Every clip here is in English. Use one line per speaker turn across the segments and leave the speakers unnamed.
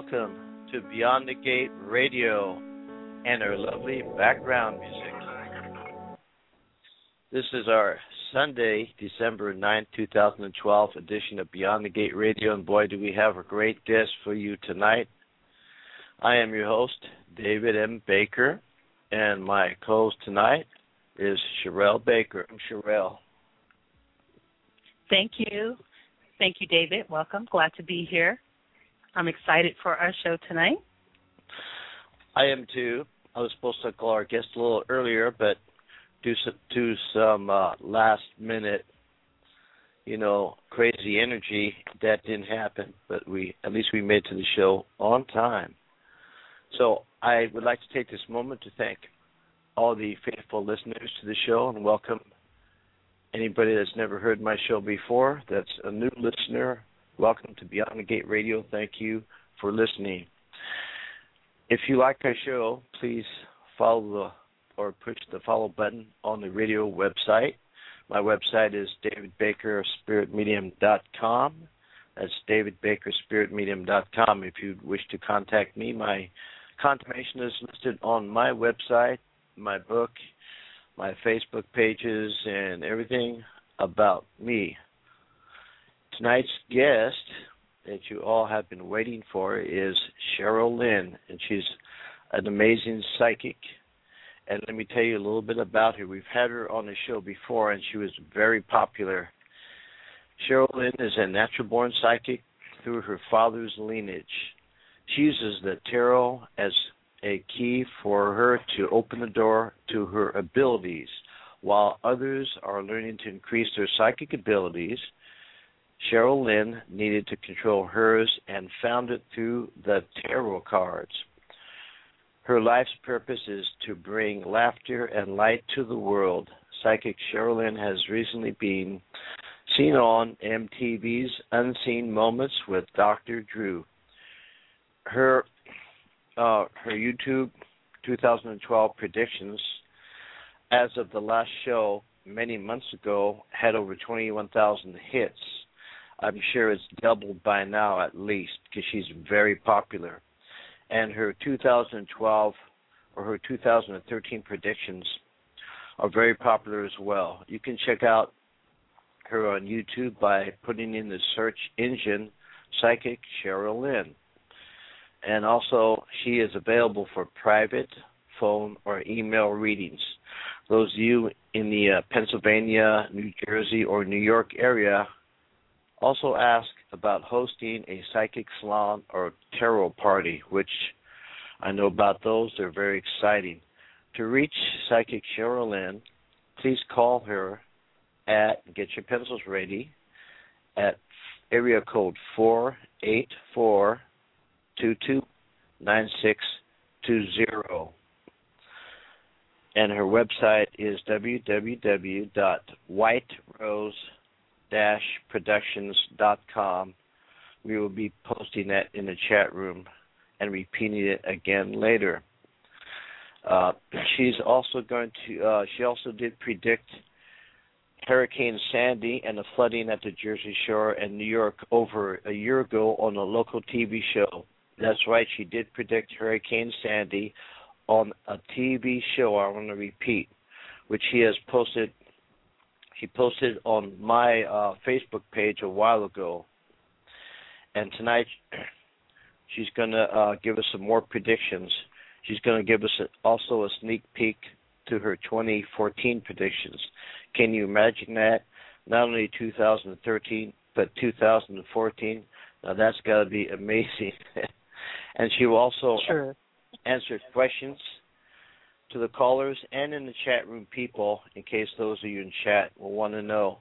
Welcome to Beyond the Gate Radio and our lovely background music. This is our Sunday, December 9th, 2012 edition of Beyond the Gate Radio, and boy, do we have a great guest for you tonight. I am your host, David M. Baker, and my co host tonight is Sherelle Baker. I'm Sherelle.
Thank you. Thank you, David. Welcome. Glad to be here. I'm excited for our show tonight.
I am too. I was supposed to call our guest a little earlier, but due to, to some uh, last minute, you know, crazy energy, that didn't happen. But we at least we made to the show on time. So I would like to take this moment to thank all the faithful listeners to the show and welcome anybody that's never heard my show before. That's a new listener. Welcome to Beyond the Gate Radio. Thank you for listening. If you like our show, please follow the or push the follow button on the radio website. My website is davidbakerspiritmedium.com. That's davidbakerspiritmedium.com. If you wish to contact me, my contact information is listed on my website, my book, my Facebook pages, and everything about me. Tonight's guest that you all have been waiting for is Cheryl Lynn, and she's an amazing psychic. And let me tell you a little bit about her. We've had her on the show before, and she was very popular. Cheryl Lynn is a natural born psychic through her father's lineage. She uses the tarot as a key for her to open the door to her abilities. While others are learning to increase their psychic abilities, Cheryl Lynn needed to control hers and found it through the tarot cards. Her life's purpose is to bring laughter and light to the world. Psychic Cheryl Lynn has recently been seen on MTV's Unseen Moments with Dr. Drew. Her uh, her YouTube 2012 predictions as of the last show many months ago had over 21,000 hits. I'm sure it's doubled by now at least because she's very popular. And her 2012 or her 2013 predictions are very popular as well. You can check out her on YouTube by putting in the search engine Psychic Cheryl Lynn. And also, she is available for private, phone, or email readings. Those of you in the uh, Pennsylvania, New Jersey, or New York area also ask about hosting a psychic salon or tarot party, which I know about those. They're very exciting. To reach Psychic Cheryl Lynn, please call her at, get your pencils ready, at area code four eight four two two nine six two zero. And her website is www.whiterose-productions.com. We will be posting that in the chat room and repeating it again later. Uh, she's also going to. Uh, she also did predict Hurricane Sandy and the flooding at the Jersey Shore and New York over a year ago on a local TV show. That's right, she did predict Hurricane Sandy on a TV show. I want to repeat, which he has posted. He posted on my uh, Facebook page a while ago, and tonight she's going to uh, give us some more predictions. She's going to give us a, also a sneak peek to her 2014 predictions. Can you imagine that? Not only 2013, but 2014. Now that's got to be amazing. and she will also
Sure.
answer questions to the callers and in the chat room people, in case those of you in chat will want to know.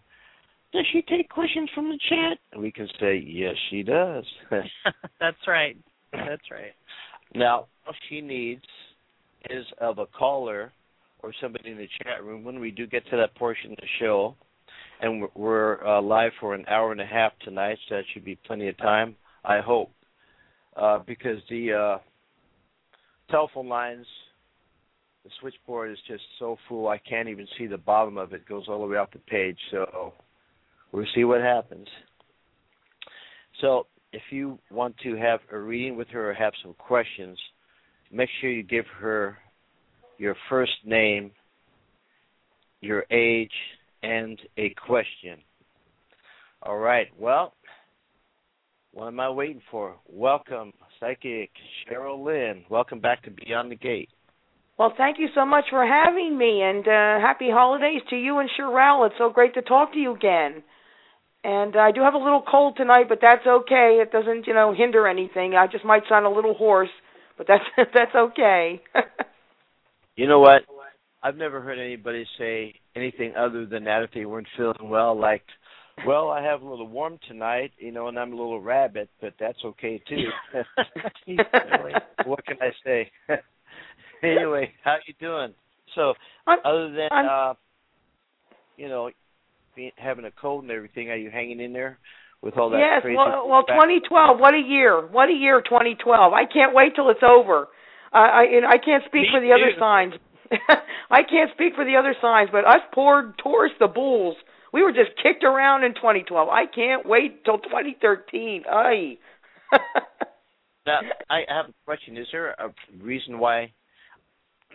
Does she take questions from the chat? And we can say, yes, she does.
That's right. That's right.
Now, all she needs is of a caller or somebody in the chat room when we do get to that portion of the show. And we're, uh, live for an hour and a half tonight, so that should be plenty of time, I hope. Uh, because the uh, telephone lines, the switchboard is just so full, I can't even see the bottom of it. It goes all the way off the page, so we'll see what happens. So, if you want to have a reading with her or have some questions, make sure you give her your first name, your age, and a question. All right. Well, what am I waiting for? Welcome, psychic Cheryl Lynn. Welcome back to Beyond the Gate.
Well, thank you so much for having me, and uh, happy holidays to you and Sherelle. It's so great to talk to you again. And I do have a little cold tonight, but that's okay. It doesn't, you know, hinder anything. I just might sound a little hoarse, but that's that's okay.
You know what? I've never heard anybody say anything other than that if they weren't feeling well. Like, well, I have a little warm tonight, you know, and I'm a little rabbit, but that's okay too. what can I say? anyway, how you doing? So,
I'm,
other than
I'm,
uh, you know, being, having a cold and everything, are you hanging in there with all that
yes,
crazy?
well, well,
back-
2012. What a year! What a year, 2012. I can't wait till it's over. I I, and I can't speak
Me
for the other signs. I can't speak for the other signs, but us poor Tauruses, the bulls, we were just kicked around in 2012. I can't wait till 2013. Aye.
Now, I have a question. Is there a reason why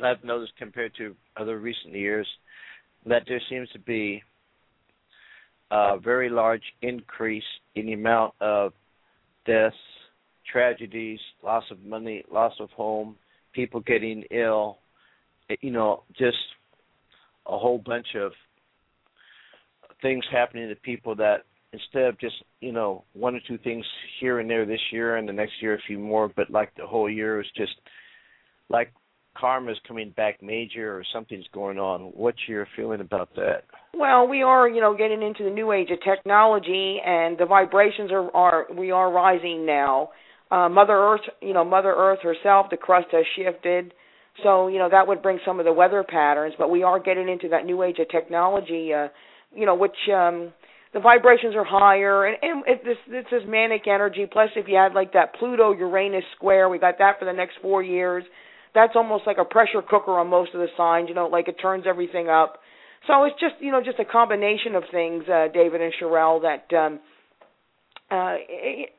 I've noticed compared to other recent years that there seems to be a very large increase in the amount of deaths, tragedies, loss of money, loss of home, people getting ill, eh, you know, just a whole bunch of things happening to people that instead of just you know one or two things here and there this year and the next year a few more, but like the whole year is just like karma's coming back major or something's going on. What's your feeling about that?
Well, we are, you know, getting into the new age of technology, and the vibrations are, are we are rising now. Uh, Mother Earth, you know, Mother Earth herself, the crust has shifted, so you know that would bring some of the weather patterns. But we are getting into that new age of technology, uh, you know, which um, the vibrations are higher, and, and this this is manic energy. Plus, if you had like that Pluto Uranus square, we got that for the next four years. That's almost like a pressure cooker on most of the signs, you know, like it turns everything up. So it's just you know just a combination of things, uh, David and Sherelle, that um, uh, it,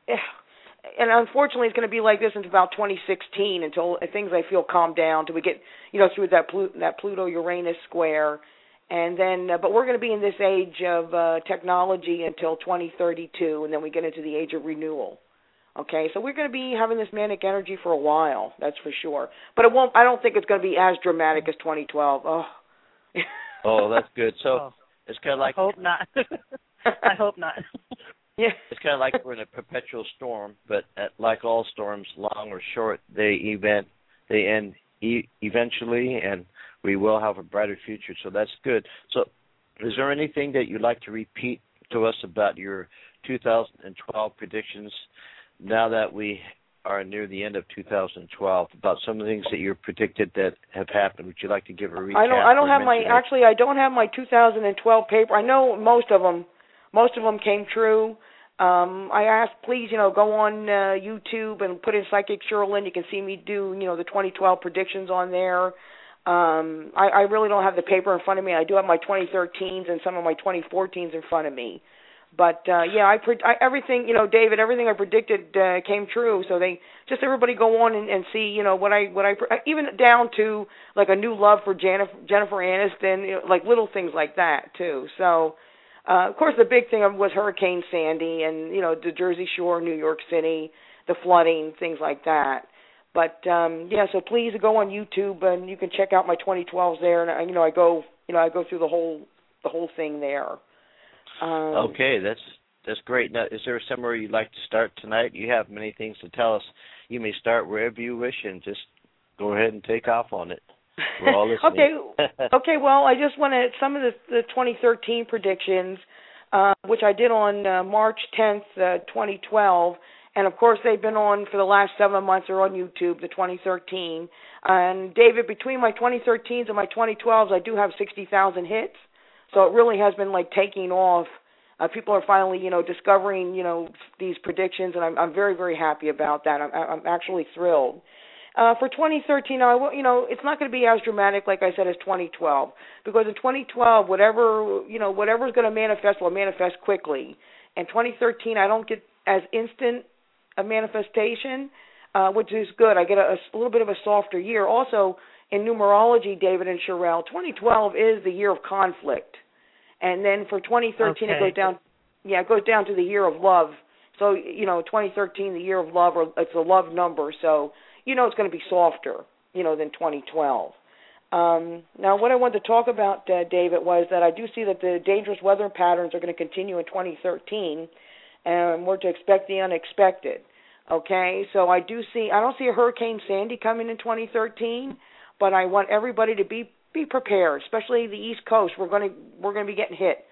and unfortunately it's going to be like this until about 2016 until things I feel calm down until we get you know through that Plu- that Pluto Uranus square, and then uh, but we're going to be in this age of uh, technology until 2032, and then we get into the age of renewal. Okay, so we're going to be having this manic energy for a while, that's for sure. But it won't. I don't think it's going to be as dramatic as 2012. Oh.
Oh, that's good. So
Oh,
it's kind of like
I hope not. I hope not.
yeah.
it's kind of like we're in a perpetual storm, but at, like all storms, long or short, they event they end e- eventually, and we will have a brighter future. So that's good. So, is there anything that you'd like to repeat to us about your 2012 predictions now that we are near the end of 2012 about some of the things that you predicted that have happened. Would you like to give a recap?
I don't. I don't have my.
it?
Actually, I don't have my 2012 paper. I know most of them. Most of them came true. Um, I asked, please, you know, go on uh, YouTube and put in Psychic Cheryl Lynn. You can see me do, you know, the 2012 predictions on there. Um, I, I really don't have the paper in front of me. I do have my 2013s and some of my 2014s in front of me. But uh yeah, I, pre- I everything, you know, David, everything I predicted uh, came true. So they just everybody go on and, and see, you know, what I what I pre- even down to like a new love for Jennifer Jennifer Aniston, you know, like little things like that too. So uh of course the big thing was Hurricane Sandy and you know the Jersey Shore, New York City, the flooding, things like that. But um yeah, so please go on YouTube and you can check out my 2012s there and you know I go, you know, I go through the whole the whole thing there. Um,
Okay, that's that's great. Now, is there somewhere you'd like to start tonight? You have many things to tell us. You may start wherever you wish and just go ahead and take off on it. We're all listening.
okay, okay. Well, I just want to some of the, the 2013 predictions, uh, which I did on uh, March 10th, uh, 2012, and of course they've been on for the last seven months. Are on YouTube, the 2013. And David, between my 2013s and my 2012s, I do have 60,000 hits. So it really has been like taking off. Uh, people are finally, you know, discovering, you know, these predictions, and I'm I'm very very happy about that. I'm I'm actually thrilled. Uh, for 2013, I will, you know, it's not going to be as dramatic, like I said, as 2012, because in 2012, whatever, you know, whatever's going to manifest will manifest quickly. And 2013, I don't get as instant a manifestation, uh, which is good. I get a, a little bit of a softer year. Also, in numerology, David and Sherelle, 2012 is the year of conflict, and then for 2013 it goes down. Yeah, it goes down to the year of love. So you know, 2013, the year of love, or it's a love number. So you know, it's going to be softer, you know, than 2012. Um, now, what I wanted to talk about, uh, David, was that I do see that the dangerous weather patterns are going to continue in 2013, and we're to expect the unexpected. Okay, so I do see. I don't see a Hurricane Sandy coming in 2013, but I want everybody to be be prepared, especially the East Coast. We're going to we're going to be getting hit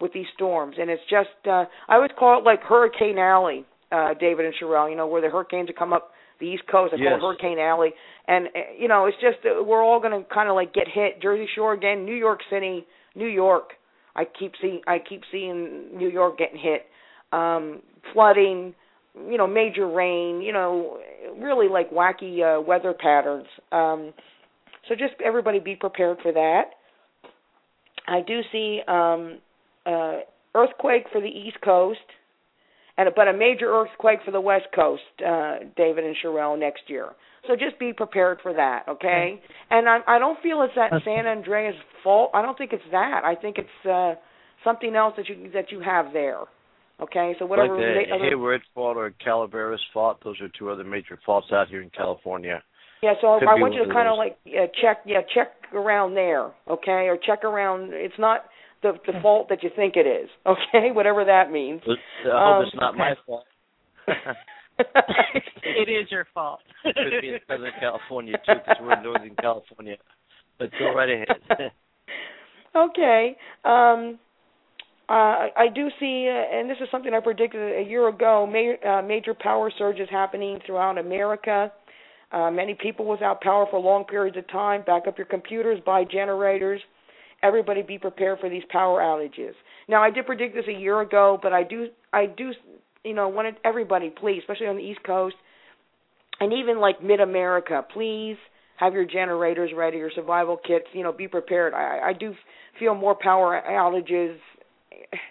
with these storms, and it's just uh, I would call it like Hurricane Alley, uh, David and Sherelle. You know where the hurricanes that come up the East Coast. I call it Hurricane Alley, and uh, you know it's just uh, we're all going to kind of like get hit. Jersey Shore again, New York City, New York. I keep seeing I keep seeing New York getting hit, um, flooding, you know, major rain, you know, really like wacky uh, weather patterns. Um, so just everybody be prepared for that. I do see um, uh, earthquake for the East Coast, and but a major earthquake for the West Coast, uh, David and Sherelle next year. So just be prepared for that, okay? And I, I don't feel it's that
Okay.
San Andreas fault. I don't think it's that. I think it's uh, something else that you that you have there. Okay, so
like
whatever.
the
ma- other-
Hayward fault or Calaveras fault, those are two other major faults out here in California.
Yeah, so
Could
I want you to kind of like yeah, check, yeah, check around there, okay, or check around. It's not the the fault that you think it is, okay, whatever that means.
I hope
Um,
it's not my fault.
it is your fault.
Could be in Southern California too, because we're in Northern California. But go right ahead.
okay. Um, uh, I do see, uh, and this is something I predicted a year ago. Ma- uh, major power surges happening throughout America. Uh, many people without power for long periods of time. Back up your computers, buy generators. Everybody be prepared for these power outages. Now, I did predict this a year ago, but I do, I do, you know, wanted everybody, please, especially on the East Coast, and even like Mid America, please have your generators ready, your survival kits. You know, be prepared. I, I do feel more power outages.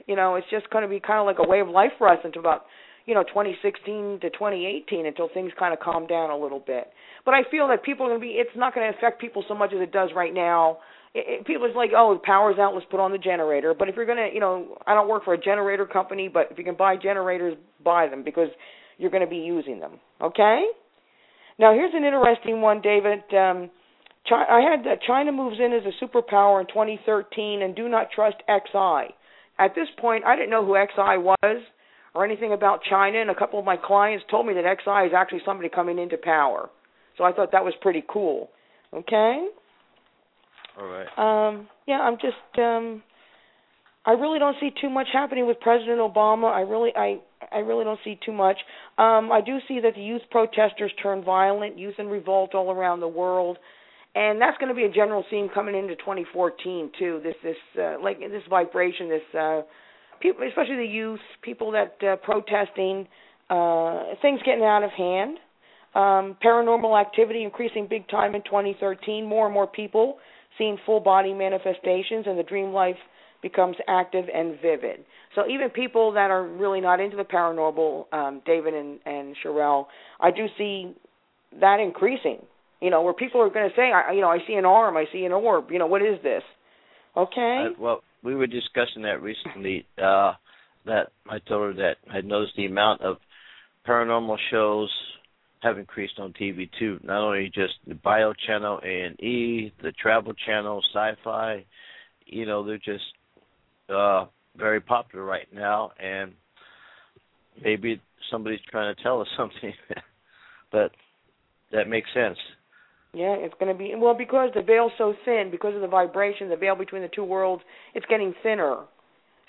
You know, it's just going to be kind of like a way of life for us until about you know 2016 to 2018 until things kind of calm down a little bit. But I feel that people are going to be. It's not going to affect people so much as it does right now. It, it, people is like, oh, the power's out. Let's put on the generator. But if you're going to, you know, I don't work for a generator company, but if you can buy generators, buy them because you're going to be using them. Okay. Now here's an interesting one, David. Um, I had that China moves in as a superpower in 2013, and do not trust Xi. At this point, I didn't know who Xi was or anything about China, and a couple of my clients told me that Xi is actually somebody coming into power. So I thought that was pretty cool. Okay.
All right.
Um, yeah, I'm just um, I really don't see too much happening with President Obama. I really I I really don't see too much. Um I do see that the youth protesters turn violent, youth in revolt all around the world. And that's going to be a general theme coming into 2014 too. This this uh, like this vibration, this uh people especially the youth, people that uh protesting uh things getting out of hand. Um paranormal activity increasing big time in 2013. More and more people seeing full body manifestations and the dream life becomes active and vivid. So even people that are really not into the paranormal, um, David and, and Sherelle, I do see that increasing. You know, where people are going to say, I, you know, I see an arm, I see an orb. You know, what is this? Okay.
Uh, well, we were discussing that recently. Uh, that I told her that I noticed the amount of paranormal shows have increased on TV too. Not only just the Bio Channel, and E, the Travel Channel, Sci-Fi. You know, they're just uh, very popular right now, and maybe somebody's trying to tell us something, but that makes sense.
Yeah, it's going to be well because the veil's so thin because of the vibration, the veil between the two worlds, it's getting thinner.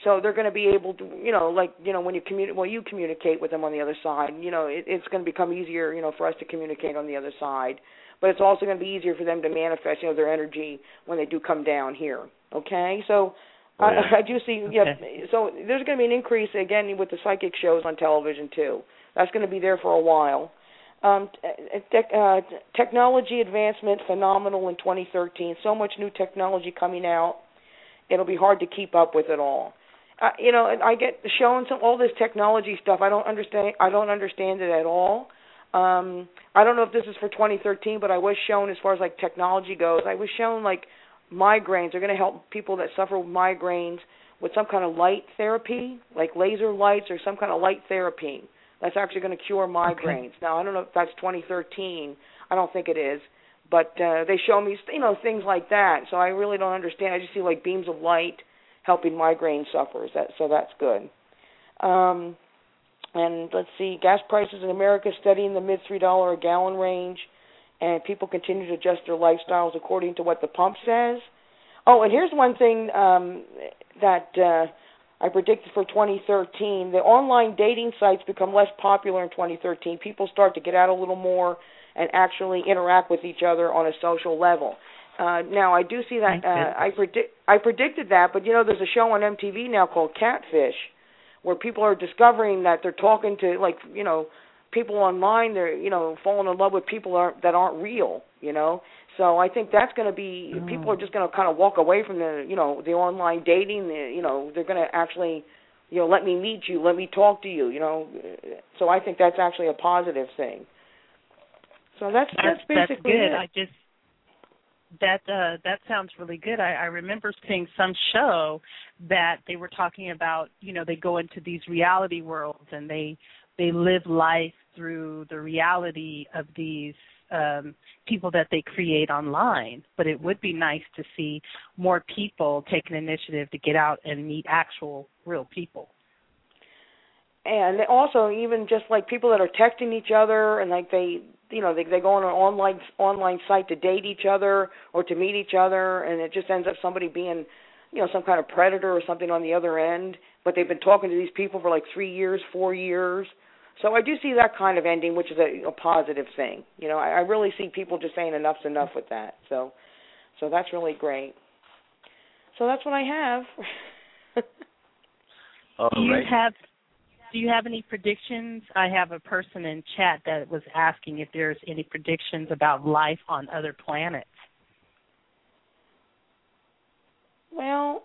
So they're going to be able to, you know, like you know when you communicate, well, you communicate with them on the other side. You know, it, it's going to become easier, you know, for us to communicate on the other side. But it's also going to be easier for them to manifest, you know, their energy when they do come down here. Okay, so
Oh, yeah.
I, I do see. Yeah. So there's going to be an increase again with the psychic shows on television too. That's going to be there for a while. Um, te- uh, technology advancement phenomenal in 2013. So much new technology coming out. It'll be hard to keep up with it all. Uh, you know, I get shown some all this technology stuff. I don't understand. I don't understand it at all. Um, I don't know if this is for 2013, but I was shown as far as like technology goes. I was shown like migraines. They're going to help people that suffer with migraines with some kind of light therapy, like laser lights or some kind of light therapy. That's actually going to cure migraines. Okay. Now, I don't know if that's 2013. I don't think it is. But uh, they show me, you know, things like that. So I really don't understand. I just see like beams of light helping migraine sufferers. That so that's good. Um, and let's see, gas prices in America steady in the mid three dollar a gallon range and people continue to adjust their lifestyles according to what the pump says. Oh, and here's one thing um, that uh, I predicted for 2013: the online dating sites become less popular in 2013. People start to get out a little more and actually interact with each other on a social level. Uh, now, I do see that uh, I predict I predicted that, but you know, there's a show on MTV now called Catfish, where people are discovering that they're talking to like you know people online they're you know falling in love with people aren't, that aren't real you know so i think that's going to be people are just going to kind of walk away from the you know the online dating the, you know they're going to actually you know let me meet you let me talk to you you know? So i think that's actually a positive thing. So that's that's,
that's
basically
that's good.
it.
i just that uh that sounds really good. I i remember seeing some show that they were talking about you know they go into these reality worlds and they they live life through the reality of these um, people that they create online. But it would be nice to see more people take an initiative to get out and meet actual real people.
And also, even just like people that are texting each other, and like they, you know, they they go on an online online site to date each other or to meet each other, and it just ends up somebody being, you know, some kind of predator or something on the other end. But they've been talking to these people for like three years, four years, so I do see that kind of ending, which is a, a positive thing. You know, I, I really see people just saying enough's enough with that. So, so that's really great. So that's what I have.
do you have do you have any predictions? I have a person in chat that was asking if there's any predictions about life on other planets.
Well,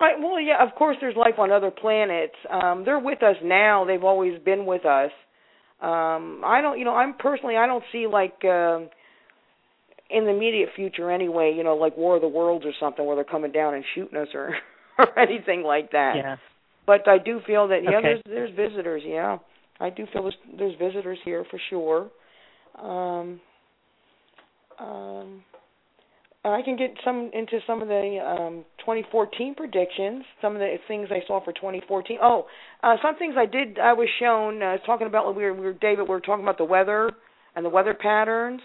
Right. Well, yeah. Of course, there's life on other planets. Um, they're with us now. They've always been with us. Um, I don't. You know, I'm personally. I don't see like uh, in the immediate future anyway. You know, like War of the Worlds or something where they're coming down and shooting us or or anything like that.
Yeah.
But I do feel that yeah,
okay.
there's there's visitors. Yeah, I do feel there's, there's visitors here for sure. Um, um, I can get some into some of the um, 2014 predictions, some of the things I saw for 2014. Oh, uh, some things I did. I was shown. I uh, talking about we were, we were David. We were talking about the weather and the weather patterns.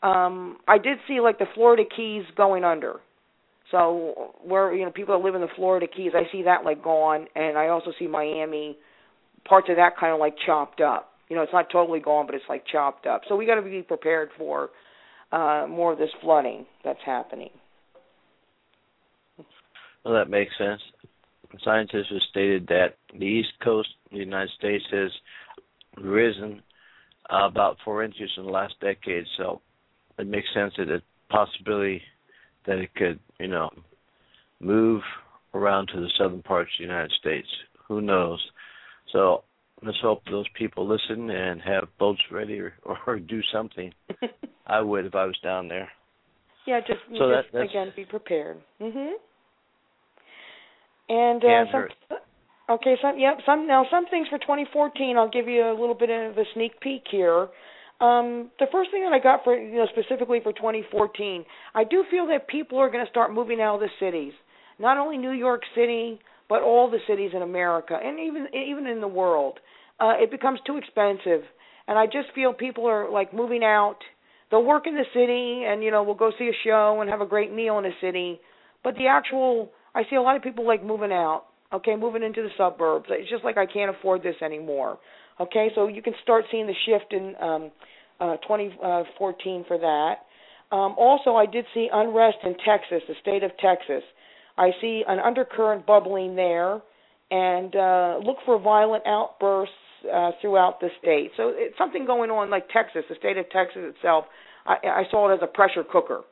Um, I did see like the Florida Keys going under. So where you know people that live in the Florida Keys, I see that like gone, and I also see Miami, parts of that kind of like chopped up. You know, it's not totally gone, but it's like chopped up. So we got to be prepared for uh more of this flooding that's happening.
Well, that makes sense. Scientists have stated that the east coast of the United States has risen uh, about four inches in the last decade, so it makes sense that the possibility that it could, you know, move around to the southern parts of the United States. Who knows? So let's hope those people listen and have boats ready or, or do something. I would if I was down there.
Yeah, just,
So that-
just
that's-
again be prepared. Mhm. And uh, some, okay, some yep, some now some things for 2014. I'll give you a little bit of a sneak peek here. Um, the first thing that I got for you know specifically for 2014, I do feel that people are going to start moving out of the cities. Not only New York City, but all the cities in America and even even in the world. Uh, it becomes too expensive, and I just feel people are like moving out. They'll work in the city, and you know we'll go see a show and have a great meal in the city. But the actual, I see a lot of people like moving out. Okay, moving into the suburbs. It's just like I can't afford this anymore. Okay, so you can start seeing the shift in um, uh, 2014 for that. Um, also, I did see unrest in Texas, the state of Texas. I see an undercurrent bubbling there, and uh, look for violent outbursts uh, throughout the state. So it's something going on, like Texas, the state of Texas itself. I, I saw it as a pressure cooker.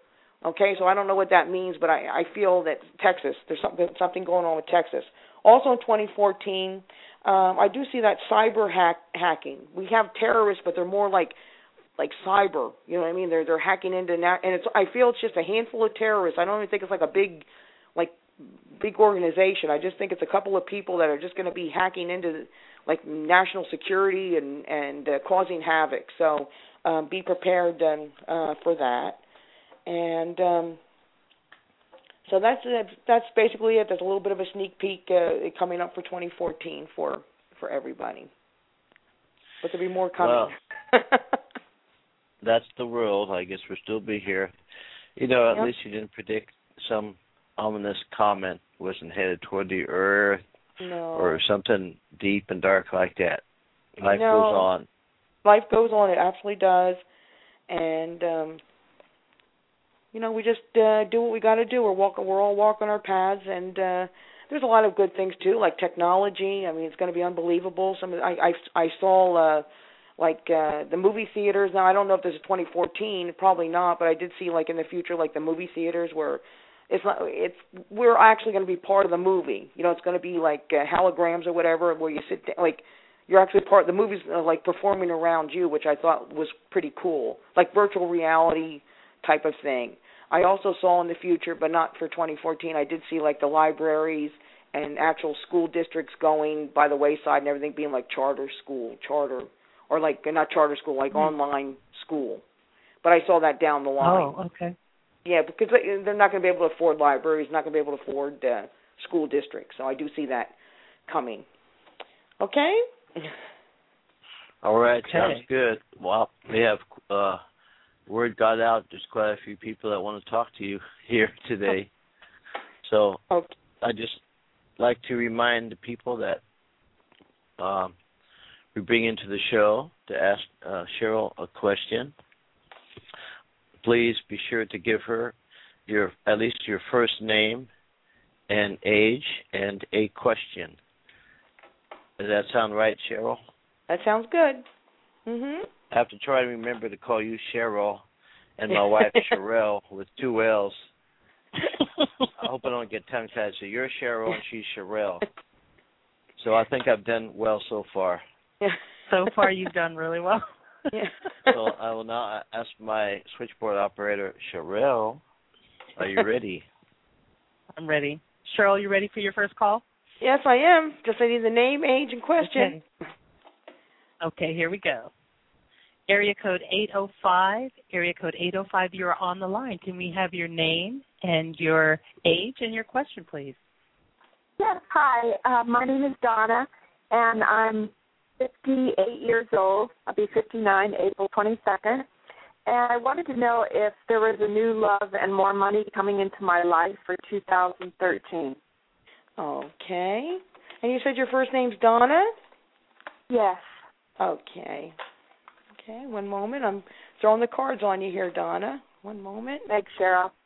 Okay, so I don't know what that means, but I, I feel that Texas, there's something something going on with Texas. Also in 2014, um, I do see that cyber hack hacking. We have terrorists, but they're more like like cyber. You know what I mean? They're they're hacking into now, and it's I feel it's just a handful of terrorists. I don't even think it's like a big big organization. I just think it's a couple of people that are just going to be hacking into like national security and and uh, causing havoc. So um, be prepared um, uh, for that. And um, so that's that's that's basically it. There's a little bit of a sneak peek uh, coming up for 2014 for for everybody. But there'll be more coming.
That's the world. I guess we'll still be here. You know, at
Yep.
least you didn't predict some ominous comment wasn't headed toward the earth
no.
or something deep and dark like that. Life
No.
goes on.
life goes on. It absolutely does, and um, you know we just uh, do what we got to do. We're walking. We're all walking our paths, and uh, there's a lot of good things too, like technology. I mean, it's going to be unbelievable. Some of- I I, I saw. Uh, like uh the movie theaters now I don't know if this is 2014 probably not but I did see like in the future like the movie theaters where it's not it's we're actually going to be part of the movie. You know it's going to be like uh, holograms or whatever where you sit down, like you're actually part the movie's uh, like performing around you which I thought was pretty cool. Like virtual reality type of thing. I also saw in the future but not for 2014 I did see like the libraries and actual school districts going by the wayside and everything being like charter school charter or like not charter school like online school. But I saw that down the line.
Oh, okay.
Yeah, because they- they're not going to be able to afford libraries, not going to be able to afford uh, school districts. So I do see that coming. Okay.
All right,
Okay.
sounds good. Well, we have uh word got out. There's quite a few people that want to talk to you here today. So
Okay.
I just like to remind the people that um, we bring into the show to ask uh, Cheryl a question. Please be sure to give her your at least your first name and age and a question. Does that sound right, Cheryl?
That sounds good. Mhm.
I have to try to remember to call you Cheryl and my wife Sherelle with two L's. I hope I don't get tongue tied. So you're Cheryl and she's Sherelle. So I think I've done well so far.
Yeah.
So far, you've done really well.
Yeah.
So I will now ask my switchboard operator, Sherelle, are you ready?
I'm ready. Cheryl, you ready for your first call?
yes, I am. Just I need the name, age, and question.
Okay. Okay, here we go. Area code 805. Area code 805. You're on the line. Can we have your name and your age and your question, please?
Yes, hi. Uh, my name is Donna, and I'm 58 years old. I'll be 59 April 22nd. and I wanted to know if there was a new love and more money coming into my life for 2013.
Okay. And you said your first name's Donna?
Yes.
Okay. Okay, one moment. I'm throwing the cards on you here, Donna. One moment.
Thanks, Cheryl.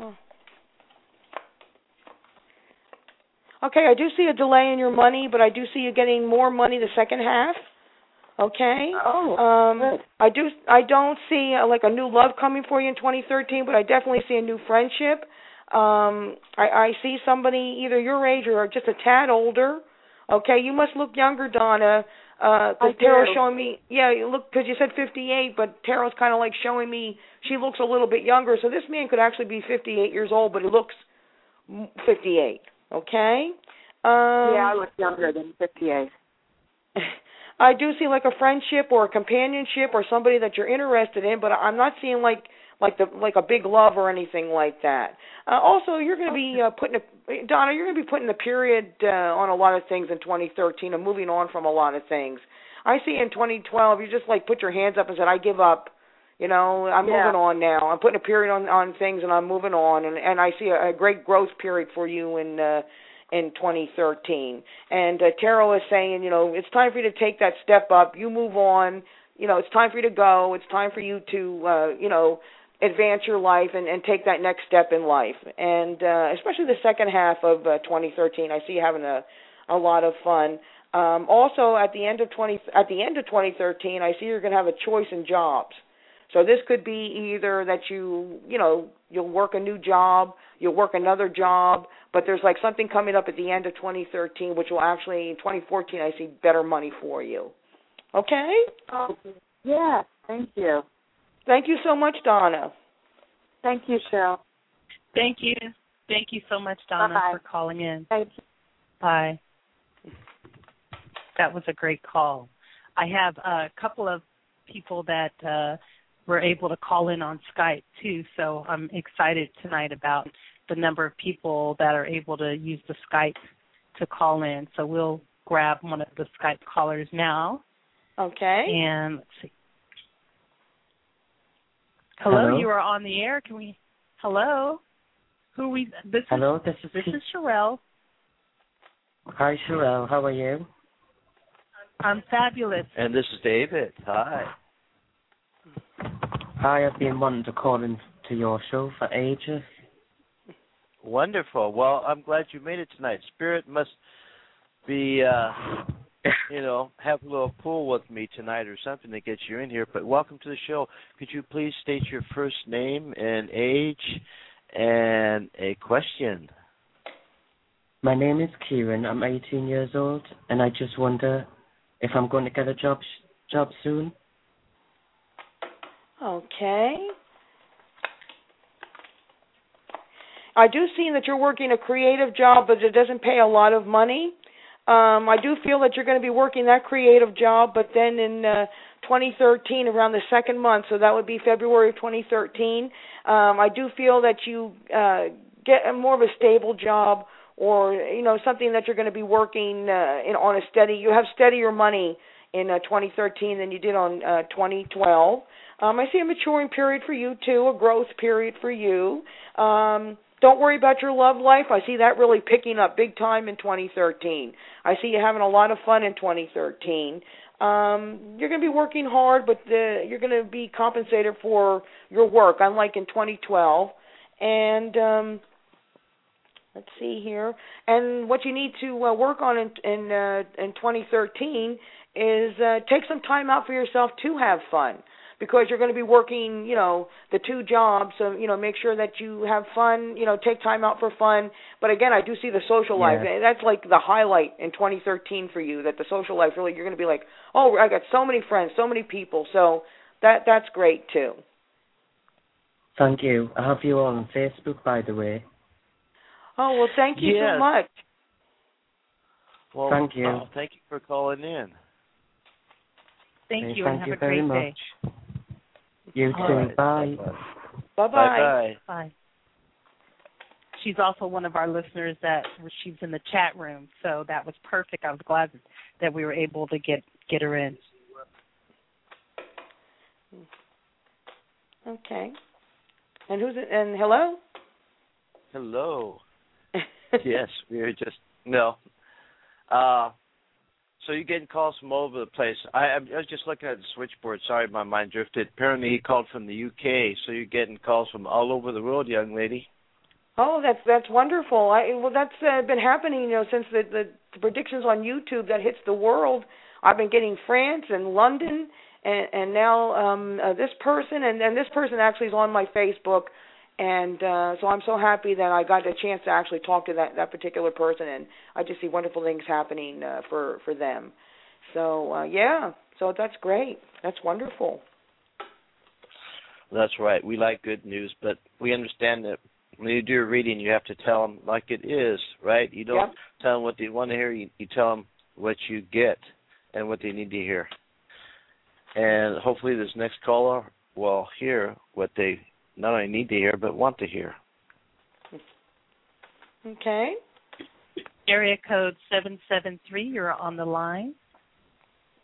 Oh. Okay, I do see a delay in your money, but I do see you getting more money the second half. Okay.
Oh,
Um,
good.
I do. I don't see uh, like a new love coming for you in 2013, but I definitely see a new friendship. Um, I, I see somebody either your age or just a tad older. Okay, you must look younger, Donna. Uh, cause Tarot's showing me. Yeah, you look because you said 58, but Tarot's kind of like showing me she looks a little bit younger. So this man could actually be 58 years old, but he looks m- 58. Okay. Um,
yeah, I look younger than 58.
I do see like a friendship or a companionship or somebody that you're interested in, but I'm not seeing like like the like a big love or anything like that. Uh, also, you're going to be uh, putting a Donna, you're going to be putting a period uh, on a lot of things in 2013 and moving on from a lot of things. I see in 2012 you just like put your hands up and said I give up. You know, I'm
Yeah.
moving on now. I'm putting a period on on things and I'm moving on and and I see a, a great growth period for you in uh in 2013. And uh, Tarot is saying, you know, it's time for you to take that step up. You move on. You know, it's time for you to go. It's time for you to, uh, you know, advance your life and, and take that next step in life. And uh, especially the second half of uh, 2013, I see you having a a lot of fun. Um, also, at the end of 20 at the end of 2013, I see you're going to have a choice in jobs. So this could be either that you, you know, you'll work a new job, you'll work another job, but there's like something coming up at the end of 2013 which will actually in 2014 I see better money for you. Okay?
Oh, yeah. Thank you.
Thank you so much, Donna.
Thank you, Cheryl.
Thank you. Thank you so much, Donna,
Bye-bye.
for calling in.
Thank you.
Bye. That was a great call. I have a couple of people that uh, were able to call in on Skype too, so I'm excited tonight about the number of people that are able to use the Skype to call in. So we'll grab one of the Skype callers now,
Okay?
and let's see. Hello,
Hello?
you are on the air. Can we? Hello, who we? This is
Hello, this is
this is Sherelle.
Hi, Sherelle. How are you?
I'm fabulous.
And this is David. Hi.
Hi, I've been wanting to call in to your show for ages.
Wonderful. Well, I'm glad you made it tonight. Spirit must be, uh, you know, have a little pool with me tonight or something to get you in here. But welcome to the show. Could you please state your first name and age and a question?
My name is Kieran. I'm 18 years old, and I just wonder if I'm going to get a job job soon.
Okay. I do see that you're working a creative job, but it doesn't pay a lot of money. Um, I do feel that you're going to be working that creative job, but then in uh, 2013, around the second month, so that would be February of 2013, um, I do feel that you uh, get a more of a stable job, or you know something that you're going to be working uh, in on a steady. You have steadier money in uh, 2013 than you did on uh, 2012. Um, I see a maturing period for you too, a growth period for you. Um, don't worry about your love life. I see that really picking up big time in 2013. I see you having a lot of fun in 2013. Um, you're going to be working hard, but the, you're going to be compensated for your work, unlike in 2012. And um, let's see here. And what you need to uh, work on in in, uh, in 2013 is uh, take some time out for yourself to have fun because you're going to be working, you know, the two jobs. So, you know, make sure that you have fun, you know, take time out for fun. But again, I do see the social life.
Yeah.
That's like the highlight in 2013 for you that the social life really you're going to be like, "Oh, I got so many friends, so many people." So, that that's great too.
Thank you. I have you all on Facebook, by the way.
Oh, well, thank you
Yes.
so much.
Well,
Thank you.
uh, thank you for calling in.
Thank
Okay,
you,
thank
and
you
have a
very
great
much.
day.
You
All
too.
right.
Bye.
Bye-bye.
Bye-bye.
She's also one of our listeners that she's in the chat room, so that was perfect. I was glad that we were able to get get her in.
Okay. And who's it? And hello.
Hello. yes, we are just no. Uh, so you're getting calls from all over the place. I, I was just looking at the switchboard. Sorry, my mind drifted. Apparently, he called from the UK. So you're getting calls from all over the world, young lady.
Oh, that's that's wonderful. I well, that's uh, been happening, you know, since the, the the predictions on YouTube that hits the world. I've been getting France and London, and and now um uh, this person, and and this person actually is on my Facebook, and uh so I'm so happy that I got a chance to actually talk to that that particular person, and I just see wonderful things happening uh, for for them. So uh yeah, so that's great. That's wonderful.
That's right. We like good news, but we understand that when you do a reading, you have to tell them like it is, right? You don't
Yep.
tell them what they want to hear. You, you tell them what you get and what they need to hear. And hopefully, this next caller will hear what they not only need to hear but want to hear.
Okay.
Area code 773, you're on the line.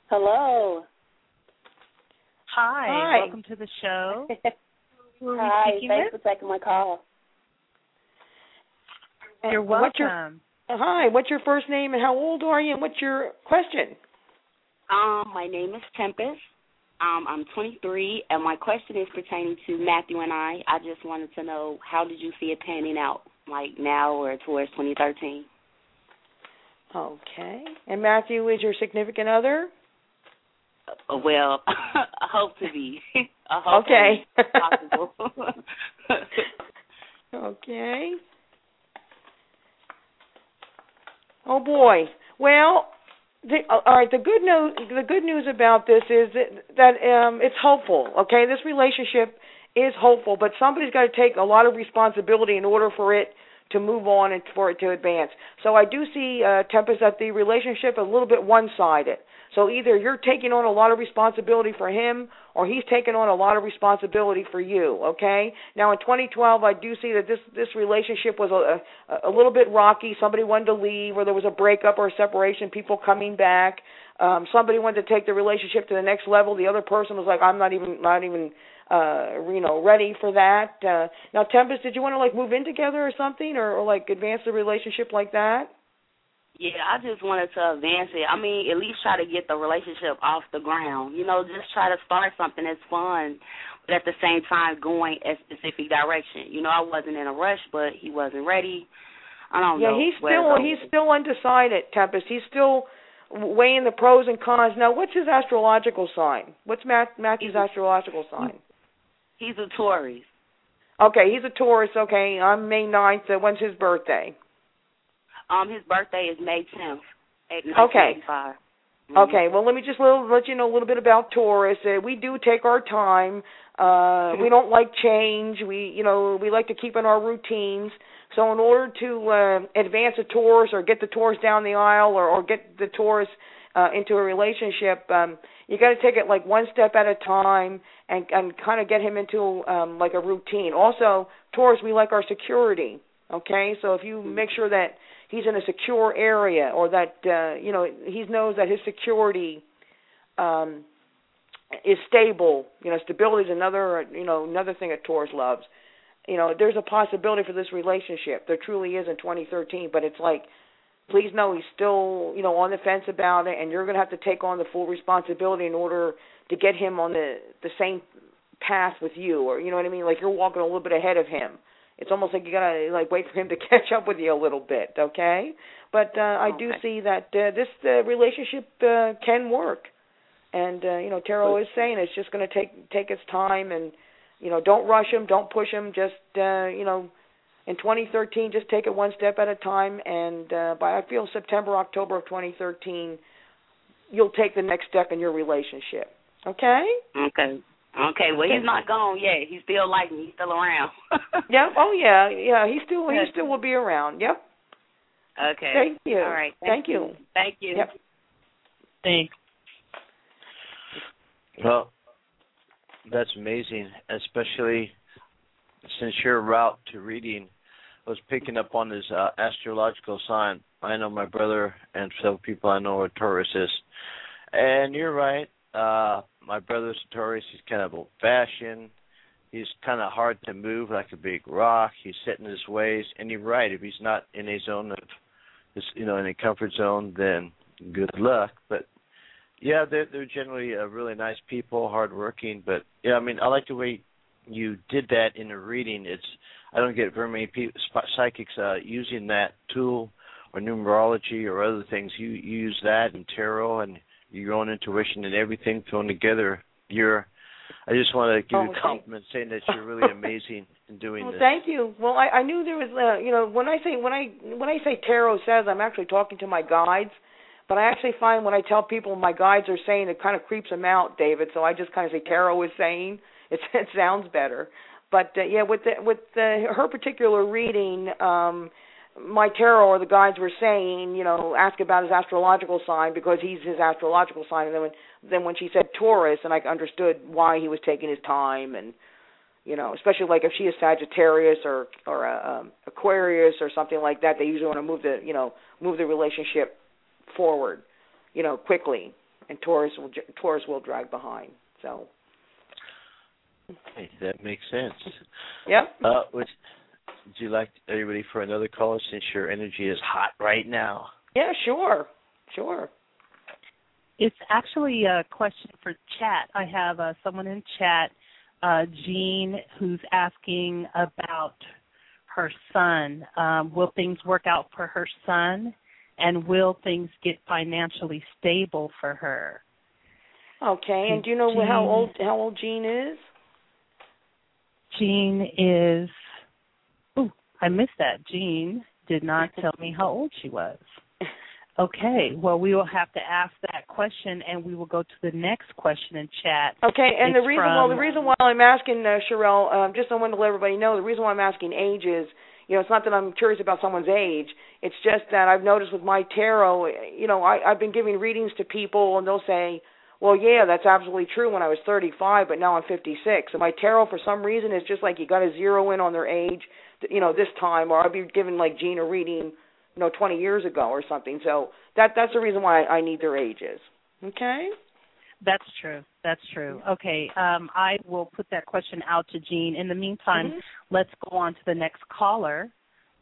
Hello.
Hi,
Hi.
welcome to the show. Who are we
Hi, thanks
with?
for taking my call.
You're
What's your,
welcome.
uh, hi. What's your first name and how old are you? And what's your question?
Um, my name is Tempest. Um, I'm 23, and my question is pertaining to Matthew and I. I just wanted to know how did you see it panning out, like now or towards 2013?
Okay. And Matthew is your significant other?
Uh, well, I hope to be. I hope
Okay.
to be possible.
Okay. Oh boy. Well, the, uh, all right. The good news. The good news about this is that, that um, it's hopeful. Okay, this relationship is hopeful, but somebody's got to take a lot of responsibility in order for it to move on and for it to advance. So I do see uh, Tempest that the relationship a little bit one-sided. So either you're taking on a lot of responsibility for him, or he's taking on a lot of responsibility for you. Okay. Now in 2012, I do see that this this relationship was a a, a little bit rocky. Somebody wanted to leave, or there was a breakup or a separation. People coming back. Um, somebody wanted to take the relationship to the next level. The other person was like, I'm not even not even uh you know ready for that. Uh, now Tempest, did you want to like move in together or something, or, or like advance the relationship like that?
Yeah, I just wanted to advance it. I mean, at least try to get the relationship off the ground. You know, just try to start something that's fun, but at the same time going a specific direction. You know, I wasn't in a rush, but he wasn't ready. I don't
yeah,
know.
he's still he's still undecided, Tempest. He's still weighing the pros and cons. Now, what's his astrological sign? What's Matt, Matthew's astrological sign?
He's a Taurus.
Okay, he's a Taurus. Okay, I'm May ninth. Uh, when's his birthday?
Um, his birthday is May tenth,
Okay.
1985.
Okay, well, let me just little, let you know a little bit about Taurus. Uh, we do take our time. Uh, we don't like change. We, you know, we like to keep in our routines. So, in order to uh, advance a Taurus or get the Taurus down the aisle or, or get the Taurus uh, into a relationship, um, you got to take it like one step at a time and and kind of get him into um, like a routine. Also, Taurus, we like our security. Okay, so if you make sure that he's in a secure area or that uh, you know he knows that his security um, is stable. You know, stability is another you know another thing that Taurus loves. You know, there's a possibility for this relationship. There truly is in 2013, but it's like please know he's still you know on the fence about it and you're going to have to take on the full responsibility in order to get him on the the same path with you or you know what I mean? Like you're walking a little bit ahead of him. It's almost like you got to like wait for him to catch up with you a little bit okay? But uh I do see that uh, this uh, relationship uh, can work. And uh you know Tarot is saying it's just going to take take its time and you know don't rush him don't push him just uh you know in 2013 just take it one step at a time and uh by I feel September October of 2013 you'll take the next step in your relationship okay
Okay. Okay. Well, he's not gone yet. He's still like me. He's still around.
yep oh yeah yeah he still he still will be around yep
Okay.
Thank you.
All right.
Thank you.
Thank you.
Yep.
Thanks.
Well, that's amazing, especially since your route to reading was picking up on his uh, astrological sign. I know my brother and several people I know are Tauruses. And you're right. Uh, my brother's Taurus. He's kind of old-fashioned. He's kind of hard to move, like a big rock. He's set in his ways, and you're right. If he's not in a zone of, his, you know, in a comfort zone, then good luck. But yeah, they're they're generally uh, really nice people, hardworking. But yeah, I mean, I like the way you did that in a reading. It's I don't get very many people, psychics uh, using that tool or numerology or other things. You, you use that and tarot and your own intuition and everything thrown together. You're I just want to give
oh,
you a compliment, saying that you're really amazing in doing this.
well,
this.
Thank you. Well, I, I knew there was, uh, you know, when I say when I when I say tarot says, I'm actually talking to my guides. But I actually find when I tell people my guides are saying, it kind of creeps them out, David. So I just kind of say tarot is saying. It, it sounds better. But uh, yeah, with the with the, her particular reading, um, my tarot or the guides were saying, you know, ask about his astrological sign because he's his astrological sign. And then when then when she said Taurus, and I understood why he was taking his time, and you know, especially like if she is Sagittarius or or uh, um, Aquarius or something like that, they usually want to move the you know move the relationship forward, you know, quickly, and Taurus will Taurus will drag behind. So.
Okay, that makes sense.
Yep.
Uh, would, would you like? Are you ready for another call? Since your energy is hot right now.
Yeah, sure, sure.
It's actually a question for chat. I have uh, someone in chat, uh, Jean, who's asking about her son. Um, will things work out for her son? And will things get financially stable for her?
Okay, and do you know
Jean,
how old how old Jean is?
Jean is. Oh, I missed that. Jean did not tell me how old she was. Okay, well, we will have to ask that question, and we will go to the next question in chat.
Okay, and
It's
the reason
from,
well, the reason why I'm asking uh, Sherelle, um, just I wanted to let everybody know the reason why I'm asking age is, you know, it's not that I'm curious about someone's age. It's just that I've noticed with my tarot, you know, I, I've been giving readings to people, and they'll say, well, yeah, that's absolutely true when I was 35, but now I'm 56. And my tarot, for some reason, is just like you got to zero in on their age, you know, this time, or I'll be given like Jean a reading, you know, 20 years ago or something. So that that's the reason why I need their ages. Okay.
That's true. That's true. Okay. Um, I will put that question out to Jean. In the meantime,
Mm-hmm.
let's go on to the next caller.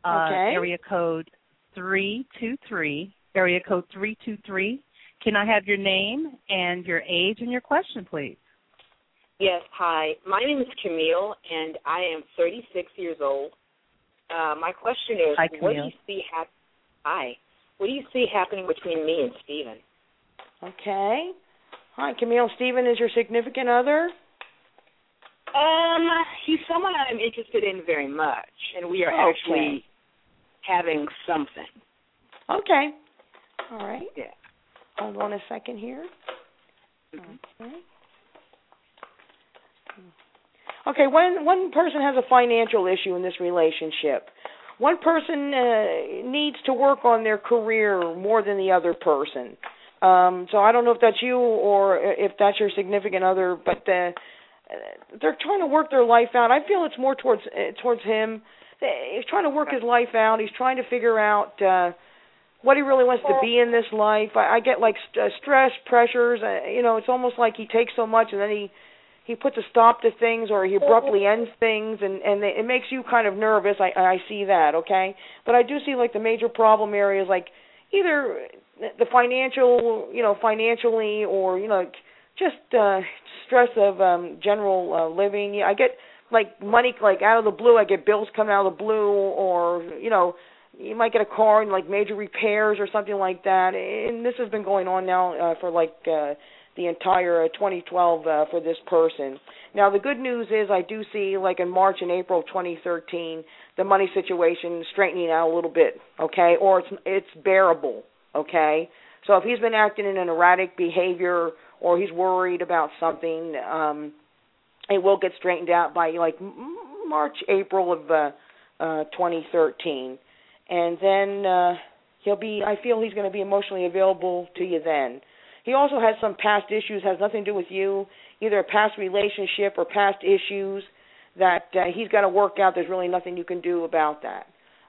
Uh,
Okay.
Area code three two three. Area code three two three. Can I have your name and your age and your question, please?
Yes, hi. My name is Camille, and I am 36 years old. Uh, my question is,
Hi,
what do you see hap- Hi. What do you see happening between me and Stephen?
Okay. Hi, Camille. Stephen is your significant other.
Um, he's someone I'm interested in very much, and we are
Okay.
actually having something.
Okay. All right.
Yeah.
Hold on a second here.
Mhm.
Okay. Okay, one one person has a financial issue in this relationship. One person uh, needs to work on their career more than the other person. Um, so I don't know if that's you or if that's your significant other, but uh, they're trying to work their life out. I feel it's more towards uh, towards him. He's trying to work his life out. He's trying to figure out uh, what he really wants to be in this life. I, I get like st- uh, stress, pressures. Uh, you know, it's almost like he takes so much and then he he puts a stop to things or he abruptly ends things and and it makes you kind of nervous. I I see that, okay? But I do see like the major problem areas like either the financial, you know, financially or you know just uh stress of um general uh, living. Yeah, I get like money like out of the blue. I get bills coming out of the blue or you know you might get a car and like major repairs or something like that. And this has been going on now uh, for like uh the entire uh, 2012 uh, for this person. Now the good news is I do see like in March and April of 2013 the money situation straightening out a little bit, okay? Or it's it's bearable, okay? So if he's been acting in an erratic behavior or he's worried about something, um it will get straightened out by like March April of uh uh 2013. And then uh he'll be I feel he's going to be emotionally available to you then. He also has some past issues, has nothing to do with you, either a past relationship or past issues that uh, he's got to work out. There's really nothing you can do about that.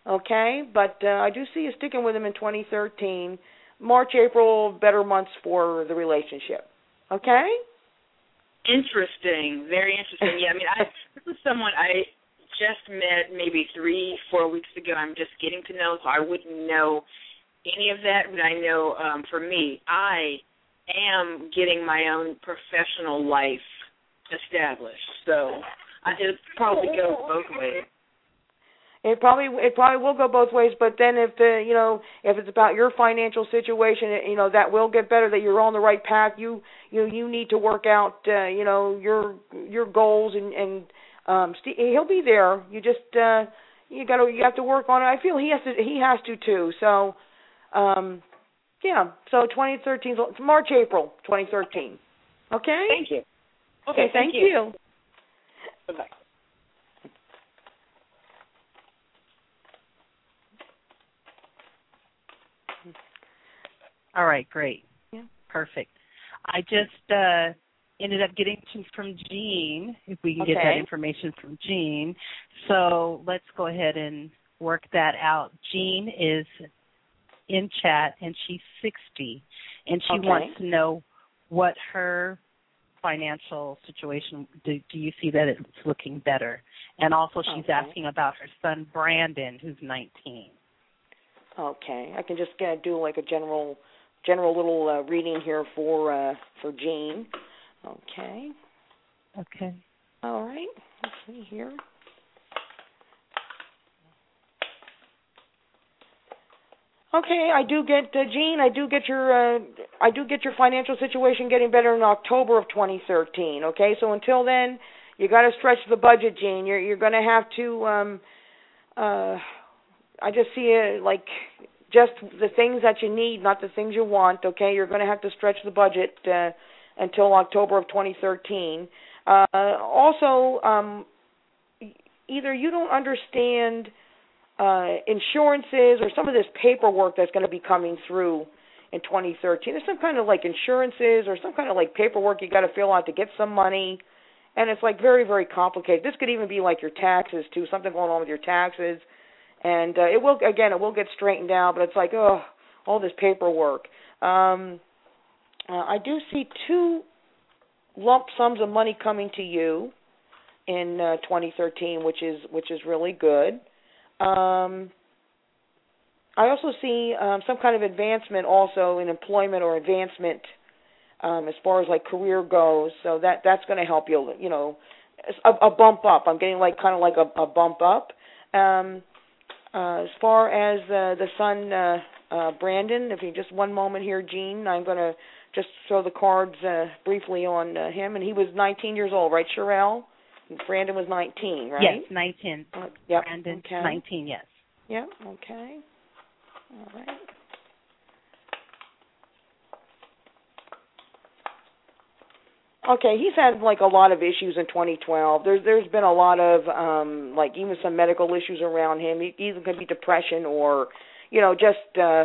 Okay, but uh, I do see you sticking with him in 2013. March, April, better months for the relationship. Okay.
Interesting. Very interesting. Yeah, I mean, I this is someone I just met maybe three, four weeks ago. I'm just getting to know, so I wouldn't know any of that. But I know um, for me, I am getting my own professional life established. So I, it probably goes both ways.
It probably it probably will go both ways, but then if the you know if it's about your financial situation, you know that will get better. That you're on the right path. You you you need to work out uh, you know your your goals and and um Steve, he'll be there. You just uh you got to you have to work on it. I feel he has to he has to too. So um yeah, so 2013 March April 2013. Okay?
Thank you.
Okay,
Okay,
thank,
thank you.
you.
Bye-bye.
All right, great.
Yeah.
Perfect. I just uh ended up getting to from Jean, if we can get that information from Jean. So let's go ahead and work that out. Jean is in chat and she's 60 and she
Okay.
wants to know what her financial situation do, do you see that it's looking better? And also she's
Okay.
asking about her son Brandon who's 19.
Okay, I can just uh, do like a general general little uh, reading here for uh for Jean. Okay.
Okay.
All right. Let's see here. Okay, I do get uh, Jean. I do get your uh, I do get your financial situation getting better in October of 2013. Okay, so until then, you got to stretch the budget, Jean. You're you're going to have to. um uh I just see it like just the things that you need, not the things you want. Okay, you're going to have to stretch the budget uh, until October of 2013. Uh, also, um, either you don't understand uh, insurances or some of this paperwork that's going to be coming through in 2013. There's some kind of like insurances or some kind of like paperwork you got to fill out to get some money, and it's like very very complicated. This could even be like your taxes too, something going on with your taxes, and uh, it will again it will get straightened out, but it's like oh all this paperwork. Um, uh, I do see two lump sums of money coming to you in uh, 2013, which is which is really good. Um, I also see um, some kind of advancement also in employment or advancement um, as far as like career goes. So that that's going to help you. You know, a, a bump up. I'm getting like kind of like a, a bump up. Um, uh, as far as uh, the son uh, uh, Brandon, if you just one moment here, Jean, I'm going to just throw the cards uh, briefly on uh, him. And he was 19 years old, right, Sherelle? Brandon was 19, right?
Yes, 19.
Uh, yep.
Brandon,
okay.
19, yes.
Yep. Okay. All right. Okay, he's had like a lot of issues in 2012. There's there's been a lot of um like even some medical issues around him. He either could be depression or you know just uh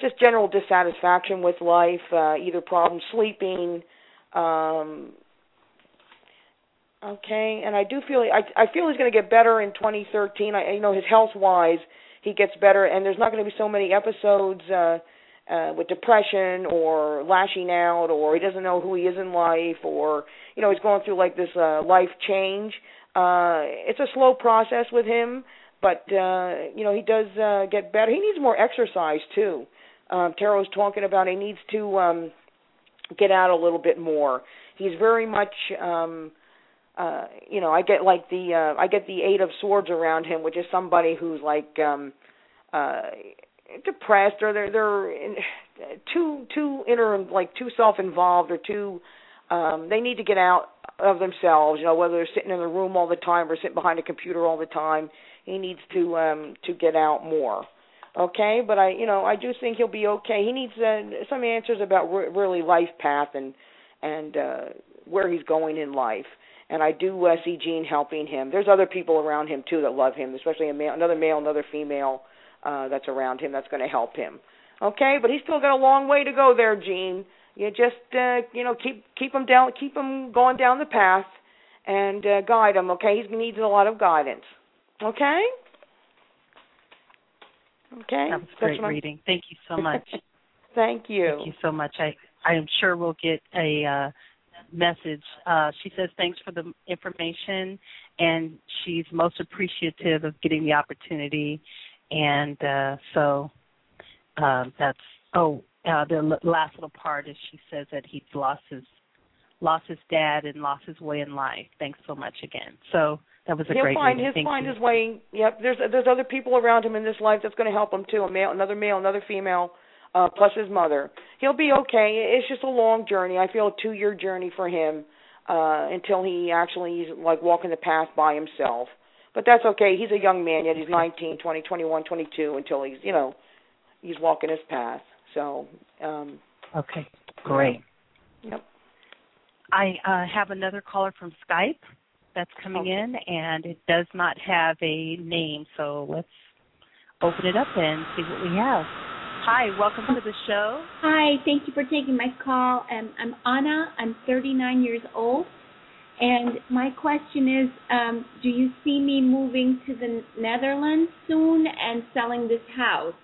just general dissatisfaction with life, uh either problem sleeping um Okay, and I do feel I I feel he's going to get better in 2013. I you know his health wise he gets better, and there's not going to be so many episodes uh, uh, with depression or lashing out, or he doesn't know who he is in life, or you know he's going through like this uh, life change. Uh, it's a slow process with him, but uh, you know he does uh, get better. He needs more exercise too. Um, Tarot's talking about he needs to um, get out a little bit more. He's very much. Um, uh you know i get like the uh i get the eight of swords around him which is somebody who's like um uh depressed or they're they're in, too too inner like too self involved or too um they need to get out of themselves you know whether they're sitting in the room all the time or sitting behind a computer all the time he needs to um to get out more okay but i you know i do think he'll be okay he needs uh, some answers about re- really life path and and uh where he's going in life and I do uh, see Jean helping him. There's other people around him too that love him, especially a male, another male, another female uh, that's around him that's going to help him. Okay, but he's still got a long way to go there, Jean. You just uh, you know keep keep him down, keep him going down the path, and uh, guide him. Okay, he needs a lot of guidance. Okay. Okay.
That was great reading. Thank you so much.
Thank you.
Thank you so much. I I am sure we'll get a uh, message. Uh, she says thanks for the information, and she's most appreciative of getting the opportunity. And uh, so um, that's oh, uh, the last little part is she says that he's lost his lost his dad and lost his way in life. Thanks so much again. So that was a
he'll
great
find
reading.
he'll
Thank
find
you.
his way. Yep. There's there's other people around him in this life that's going to help him too. A male, another male, another female, uh, plus his mother. He'll be okay. It's just a long journey. I feel a two year journey for him uh, until he actually is like walking the path by himself. But that's okay. He's a young man yet. He's 19, 20, 21, 22 until he's you know he's walking his path. So. um
Okay, great.
Yep.
I uh, have another caller from Skype that's coming
Okay.
in, and it does not have a name. So let's open it up and see what we have. Hi, welcome to the show.
Hi, thank you for taking my call. Um, I'm Anna. I'm 39 years old. And my question is um, Do you see me moving to the Netherlands soon and selling this house?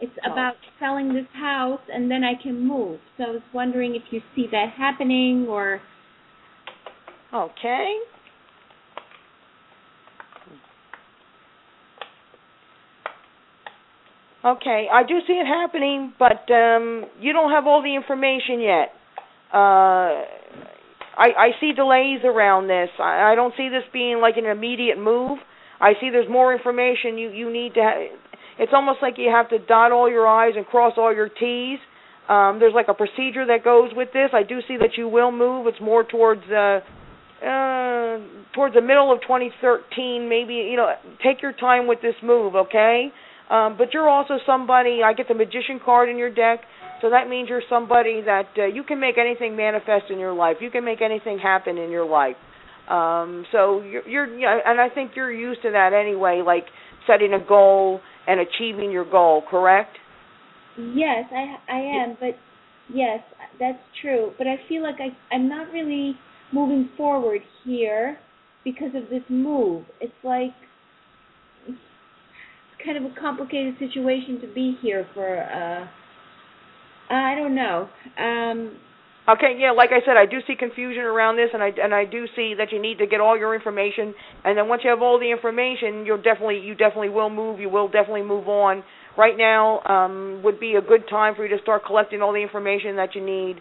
It's
Oh.
about selling this house and then I can move. So I was wondering if you see that happening or.
Okay. Okay, I do see it happening, but um you don't have all the information yet. Uh I I see delays around this. I, I don't see this being like an immediate move. I see there's more information you you need to ha- it's almost like you have to dot all your i's and cross all your t's. Um there's like a procedure that goes with this. I do see that you will move. It's more towards uh uh towards the middle of 2013 maybe you know take your time with this move okay um but you're also somebody i get the magician card in your deck so that means you're somebody that uh, you can make anything manifest in your life you can make anything happen in your life um so you're you're you know, and i think you're used to that anyway like setting a goal and achieving your goal correct
Yes, I I am, but yes, that's true. But I feel like I I'm not really moving forward here because of this move. It's like kind of a complicated situation to be here for. uh I don't know. Um
Okay, yeah, like I said, I do see confusion around this, and I and I do see that you need to get all your information, and then once you have all the information, you'll definitely you definitely will move. You will definitely move on. Right now um, would be a good time for you to start collecting all the information that you need,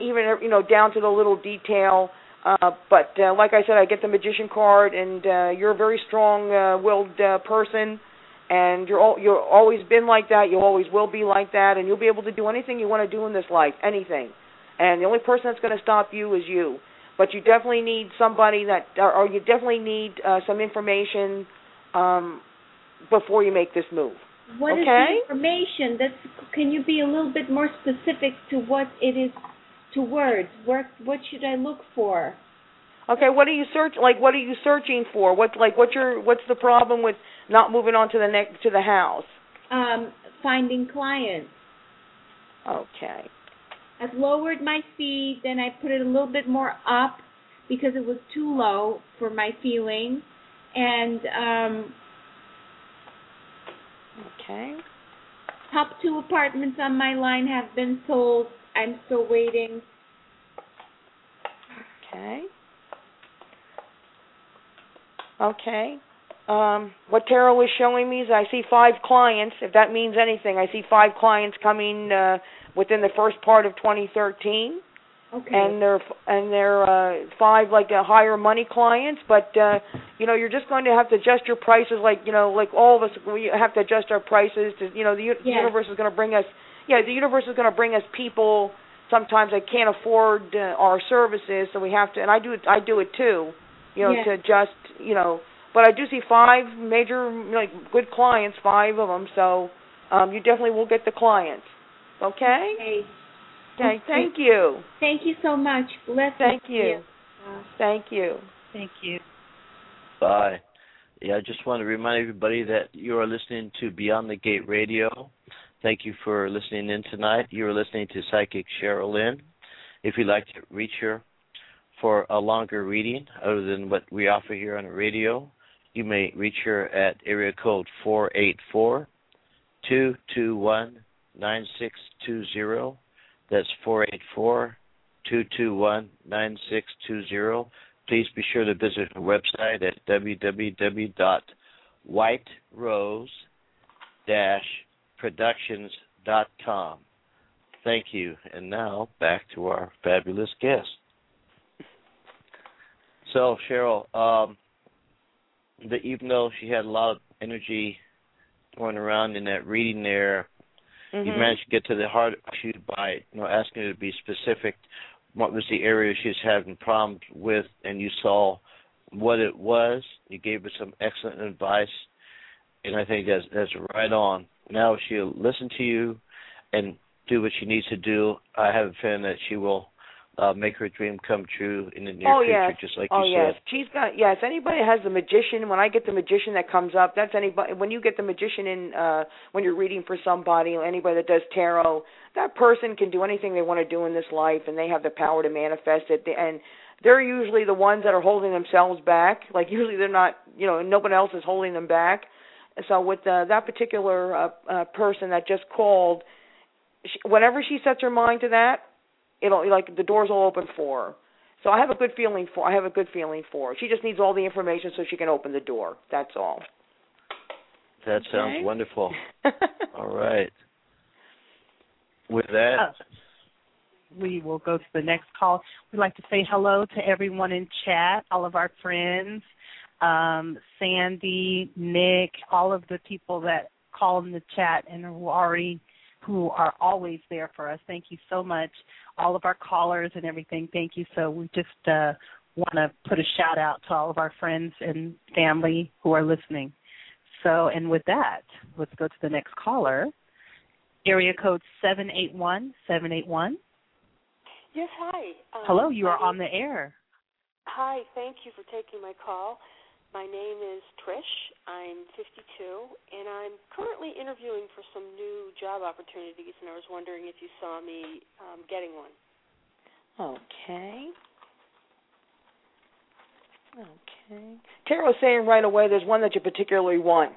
even you know down to the little detail. Uh, but uh, like I said, I get the magician card, and uh, you're a very strong-willed uh, person, and you're all, you're always been like that. You always will be like that, and you'll be able to do anything you want to do in this life, anything and the only person that's going to stop you is you. But you definitely need somebody that, or, or you definitely need uh, some information um, before you make this move.
what is
Okay.
the information? That's can you be a little bit more specific to what it is to words? What what should I look for?
Okay, what are you search like? What are you searching for? What like what's your what's the problem with not moving on to the next to the house?
Um finding clients.
Okay.
I've lowered my fee, then I put it a little bit more up because it was too low for my feeling. And um
Okay.
top two apartments on my line have been sold. I'm still waiting.
Okay. Okay. Um, what tarot is showing me is I see five clients. If that means anything, I see five clients coming uh, within the first part of 2013,
Okay.
and they're and they're uh, five like uh, higher money clients. But uh, you know, you're just going to have to adjust your prices, like you know, like all of us, we have to adjust our prices. To you know, the, the universe is going to bring us. Yeah, the universe is going to bring us people. Sometimes that can't afford uh, our services, so we have to. And I do it. I do it too. You know,
Yes.
to adjust. You know, but I do see five major like good clients, five of them. So um, you definitely will get the clients. Okay.
Okay.
Okay. Thank you.
Thank you so much. Bless
Thank you.
Uh,
Thank you.
Thank you.
Bye. Yeah, I just want to remind everybody that you are listening to Beyond the Gate Radio. Thank you for listening in tonight. You are listening to Psychic Cheryl Lynn. If you'd like to reach her for a longer reading, other than what we offer here on the radio, you may reach her at area code four eight four two two one 9620. That's 484 221 9620. Please be sure to visit her website at www.whiterose-productions.com. Thank you. And now back to our fabulous guest. So, Cheryl, um, the, even though she had a lot of energy going around in that reading there,
Mm-hmm.
you managed to get to the heart of issue by you know asking her to be specific. What was the area she was having problems with, and you saw what it was. You gave her some excellent advice, and I think that's that's right on. Now she'll listen to you and do what she needs to do. I have a feeling that she will uh, make her dream come true in the near
oh
future,
yes.
just like
oh
you
yes.
said.
She's got yes. Anybody has the magician. When I get the magician that comes up, that's anybody. When you get the magician in, uh when you're reading for somebody, anybody that does tarot, that person can do anything they want to do in this life, and they have the power to manifest it. And they're usually the ones that are holding themselves back. Like usually they're not. You know, no one else is holding them back. So with uh, that particular uh, uh, person that just called, she, whenever she sets her mind to that, it'll like the doors will open for her. So I have a good feeling for I have a good feeling for her. She just needs all the information so she can open the door. That's all.
That sounds
Okay.
wonderful. All right. With that,
Uh, we will go to the next call. We'd like to say hello to everyone in chat, all of our friends, um, Sandy, Nick, all of the people that call in the chat and who already who are always there for us. Thank you so much. All of our callers and everything. Thank you. So we just uh, want to put a shout out to all of our friends and family who are listening. So, and with that, let's go to the next caller. Area code seven eight one seven eight one.
Yes, hi. Um,
Hello, you are on the air.
Hi, thank you for taking my call. My name is Trish. I'm 52, and I'm currently interviewing for some new job opportunities, and I was wondering if you saw me um, getting one.
Okay. Okay. Tarot's saying right away there's one that you particularly want.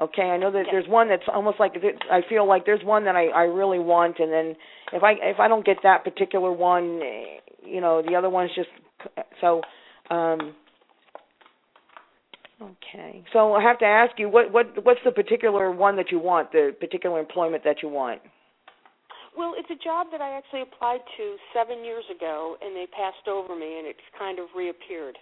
Okay, I know that there's one that's almost like I feel like there's one that I I really want, and then if I if I don't get that particular one, eh, you know, the other one's just so. um Okay, so I have to ask you what what what's the particular one that you want, the particular employment that you want?
Well, it's a job that I actually applied to seven years ago, and they passed over me, and it's kind of reappeared.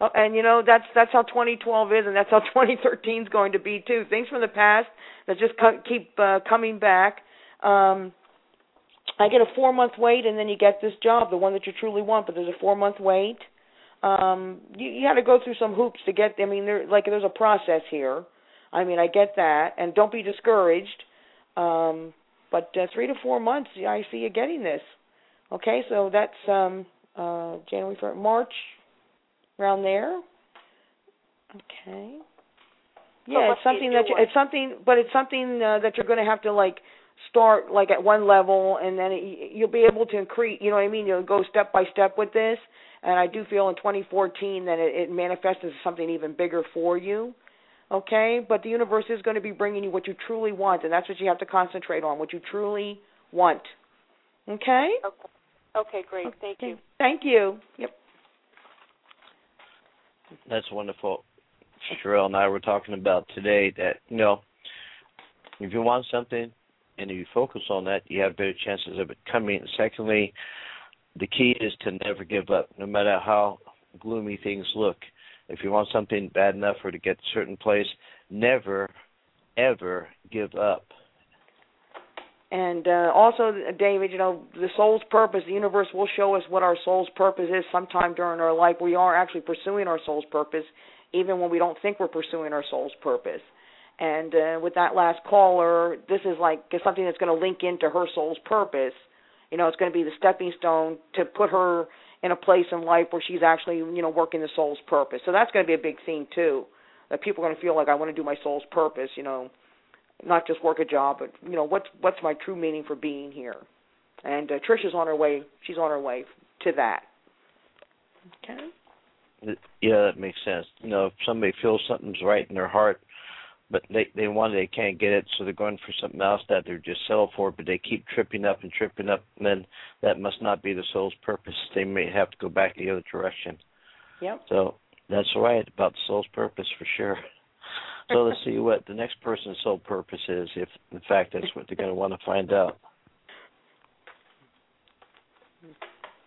Oh, and you know that's that's how 2012 is, and that's how 2013 is going to be too. Things from the past that just co- keep uh, coming back. Um, I get a four month wait, and then you get this job, the one that you truly want. But there's a four month wait. Um, you, you had to go through some hoops to get. I mean, there like there's a process here. I mean, I get that, and don't be discouraged. Um, but uh, three to four months, I see you getting this. Okay, so that's um, uh, January, February, March, around there. Okay. Yeah,
what's
it's something that you, it's something, but it's something uh, that you're going to have to like start like at one level, and then it, you'll be able to increase. You know what I mean? You'll go step by step with this, and I do feel in 2014 that it, it manifests as something even bigger for you. Okay, but the universe is going to be bringing you what you truly want, and that's what you have to concentrate on. What you truly want. Okay.
Okay. Okay, great. Thank you.
Thank you. Yep.
That's wonderful. Sherelle and I were talking about today that, you know, if you want something and if you focus on that, you have better chances of it coming. Secondly, the key is to never give up, no matter how gloomy things look. If you want something bad enough or to get a certain place, never, ever give up.
And uh, also, David, you know, the soul's purpose, the universe will show us what our soul's purpose is sometime during our life. We are actually pursuing our soul's purpose, even when we don't think we're pursuing our soul's purpose. And uh, with that last caller, this is like something that's going to link into her soul's purpose. You know, it's going to be the stepping stone to put her in a place in life where she's actually, you know, working the soul's purpose. So that's going to be a big thing too. That people are going to feel like I want to do my soul's purpose. You know, not just work a job, but you know, what's what's my true meaning for being here? And uh, Trish is on her way. She's on her way to that. Okay.
Yeah, that makes sense. You know, if somebody feels something's right in their heart, but they they want it, they can't get it, so they're going for something else that they're just settled for, but they keep tripping up and tripping up, and then that must not be the soul's purpose. They may have to go back the other direction.
Yep.
So that's right about the soul's purpose for sure. So let's see what the next person's soul purpose is, if in fact that's what they're going to want to find out.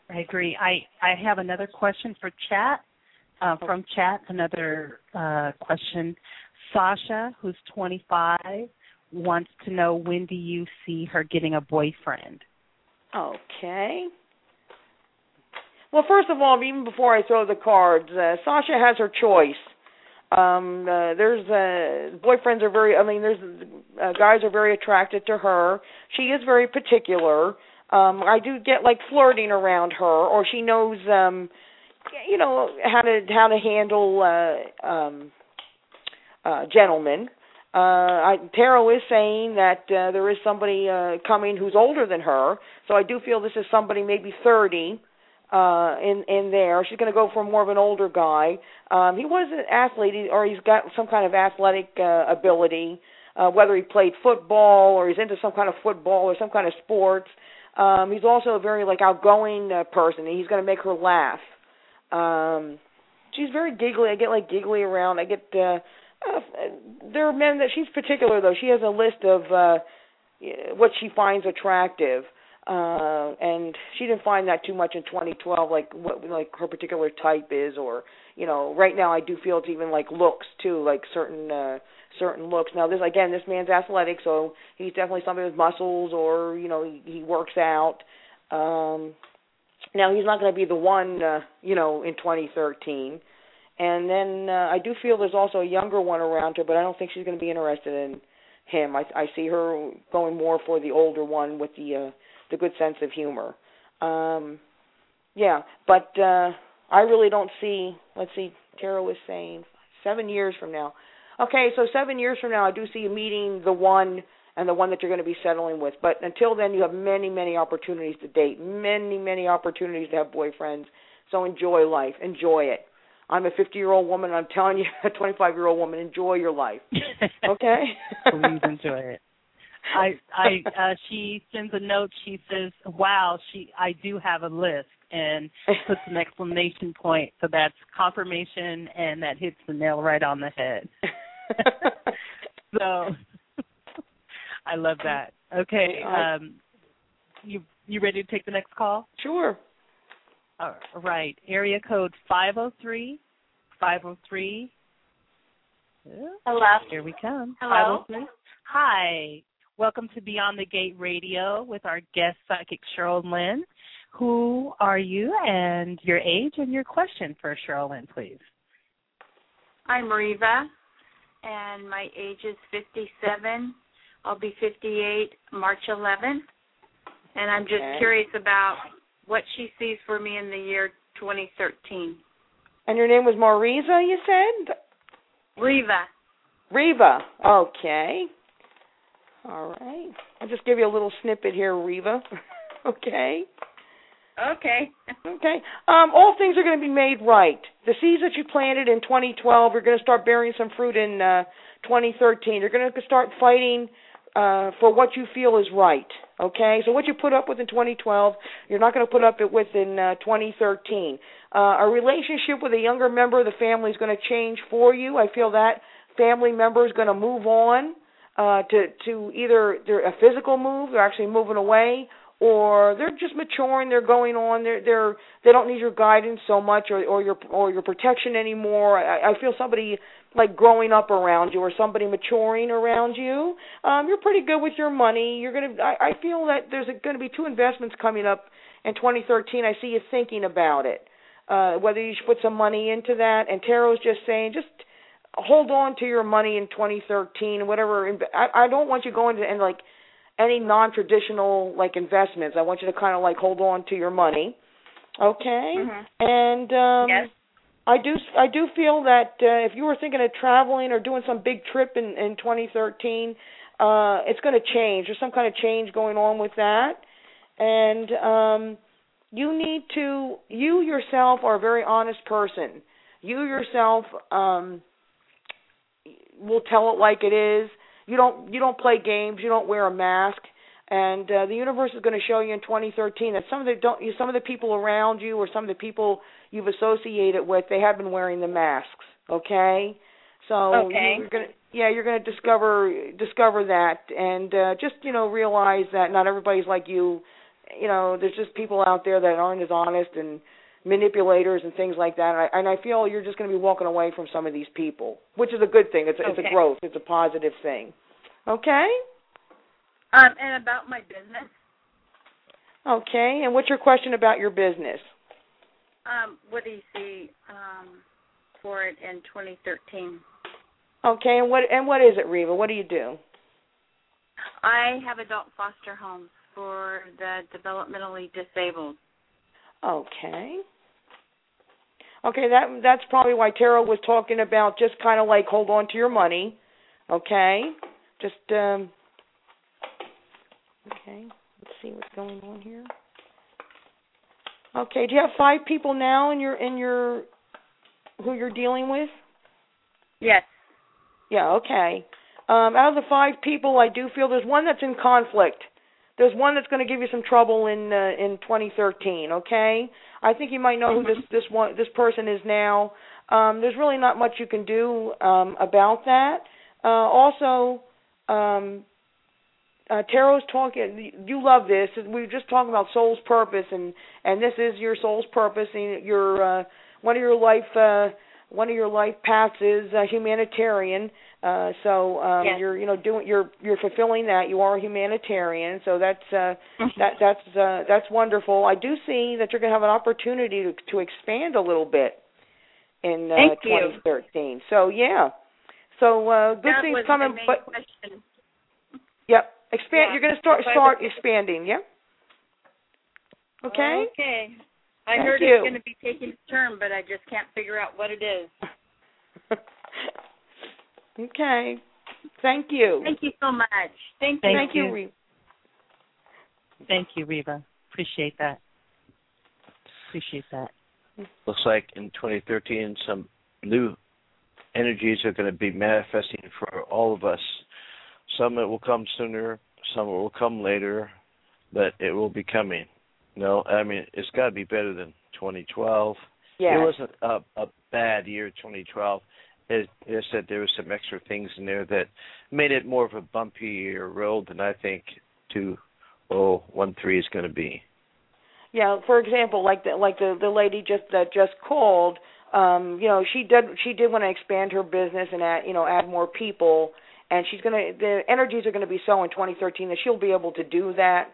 I agree. I I have another question for chat. Uh, from chat, another uh, question. Sasha, who's 25, wants to know when do you see her getting a boyfriend?
Okay. Well, first of all, even before I throw the cards, uh, Sasha has her choice. Um, uh, there's uh, boyfriends are very. I mean, there's uh, guys are very attracted to her. She is very particular. Um, I do get like flirting around her, or she knows, um, you know, how to how to handle uh, um, uh, gentlemen. Uh, I, Tarot is saying that uh, there is somebody uh, coming who's older than her, so I do feel this is somebody maybe 30 uh in in there. She's going to go for more of an older guy. Um he was an athlete or he's got some kind of athletic uh, ability uh whether he played football or he's into some kind of football or some kind of sports. Um he's also a very like outgoing uh, person he's going to make her laugh. Um she's very giggly i get like giggly around. I get uh, uh there are men that she's particular though. She has a list of uh what she finds attractive uh and she didn't find that too much in 2012 like what like her particular type is or you know right now I do feel it's even like looks too like certain uh certain looks. Now this again this man's athletic so he's definitely somebody with muscles or you know he, he works out. Um now he's not going to be the one uh you know in 2013 and then uh, I do feel there's also a younger one around her but I don't think she's going to be interested in him I I see her going more for the older one with the uh the good sense of humor. Um, yeah, but uh, I really don't see. Let's see, Tarot was saying seven years from now. Okay, so seven years from now, I do see you meeting the one and the one that you're going to be settling with. But until then, you have many, many opportunities to date, many, many opportunities to have boyfriends. So enjoy life, enjoy it. I'm a 50 year old woman. I'm telling you, a 25 year old woman, enjoy your life. Okay.
Please enjoy it. I I uh she sends a note she says, Wow, she I do have a list and puts an exclamation point. So that's confirmation and that hits the nail right on the head. so I love that. Okay. Um you you ready to take the next call?
Sure.
All right. Area code five oh three. Five oh three.
Hello.
Here we come.
Hello.
Oh Hi. Welcome to Beyond the Gate Radio with our guest psychic Cheryl Lynn. Who are you and your age and your question for Cheryl Lynn, please?
I'm Riva, and my age is 57. I'll be 58 March 11th. And I'm just
Okay.
curious about what she sees for me in the year 2013.
And your name was Mariza, you said?
Riva.
Riva. Okay. All right. I'll just give you a little snippet here, Riva. okay.
Okay.
Okay. Um, all things are going to be made right. The seeds that you planted in 2012 are going to start bearing some fruit in uh, 2013. You're going to start fighting uh, for what you feel is right. Okay. So what you put up with in 2012, you're not going to put up it with in uh, 2013. Uh, a relationship with a younger member of the family is going to change for you. I feel that family member is going to move on uh, to to either they're a physical move, they're actually moving away, or they're just maturing, they're going on, they're they're they don't need your guidance so much or or your or your protection anymore. I, I feel somebody like growing up around you or somebody maturing around you. Um, you're pretty good with your money. You're gonna. I, I feel that there's going to be two investments coming up in 2013. I see you thinking about it. Uh, whether you should put some money into that, and Tarot's just saying, just hold on to your money in 2013 whatever I, I don't want you going to and like any non-traditional like investments i want you to kind of like hold on to your money okay
Mhm.
and um
Yes.
I do i do feel that uh, if you were thinking of traveling or doing some big trip in in 2013 uh it's going to change there's some kind of change going on with that and um you need to you yourself are a very honest person you yourself um we'll tell it like it is. You don't you don't play games. You don't wear a mask. And uh, the universe is going to show you in 2013 that some of the don't some of the people around you or some of the people you've associated with they have been wearing the masks. Okay, so
Okay.
you're gonna yeah you're gonna discover discover that and uh, just you know realize that not everybody's like you. You know, there's just people out there that aren't as honest and manipulators and things like that. And I, and I feel you're just going to be walking away from some of these people, which is a good thing. It's a, it's a growth. It's a positive thing. Okay.
Um, and about my business,
Okay. And what's your question about your business?
Um, what do you see um, for it in 2013?
Okay. And what and what is it, Reva? What do you do?
I have adult foster homes for the developmentally disabled.
Okay. Okay, that that's probably why Tarot was talking about just kind of like hold on to your money. Okay? Just um Okay, let's see what's going on here. Okay, do you have five people now in your in your who you're dealing with?
Yes.
Yeah, okay. Um, out of the five people, I do feel there's one that's in conflict. There's one that's going to give you some trouble in uh, in 2013. Okay, I think you might know who this this one this person is now. Um, there's really not much you can do um, about that. Uh, also, um, uh, Tarot's talking. You love this. We were just talking about soul's purpose, and and this is your soul's purpose. And your uh, one of your life uh, one of your life paths is uh, humanitarian. Uh, so um,
Yes.
you're you know doing you're you're fulfilling that. You are a humanitarian. So that's uh, that that's uh, that's wonderful. I do see that you're going to have an opportunity to to expand a little bit in uh,
Thank you.
2013. So yeah. So uh, good
that
things coming, but
question.
Yep. Expand.
Yeah.
You're going to start start expanding. Yeah. Okay.
Okay. I
Thank
heard
you.
it's going to be taking its turn, but I just can't figure out what it is.
okay. Thank you.
Thank you so much. Thank you.
Thank
Thank you.
you. Thank you, Reva. Appreciate that. Appreciate that.
Looks like in 2013 some new energies are going to be manifesting for all of us. Some it will come sooner, some it will come later, but it will be coming. No, I mean it's got to be better than 2012.
Yes.
It wasn't a, a bad year, 2012. It, it said there was some extra things in there that made it more of a bumpier road than I think two oh one three is going to be.
Yeah, for example, like the like the the lady just that just called, um, you know, she did she did want to expand her business and add you know add more people, and she's gonna the energies are gonna be so in 2013 that she'll be able to do that.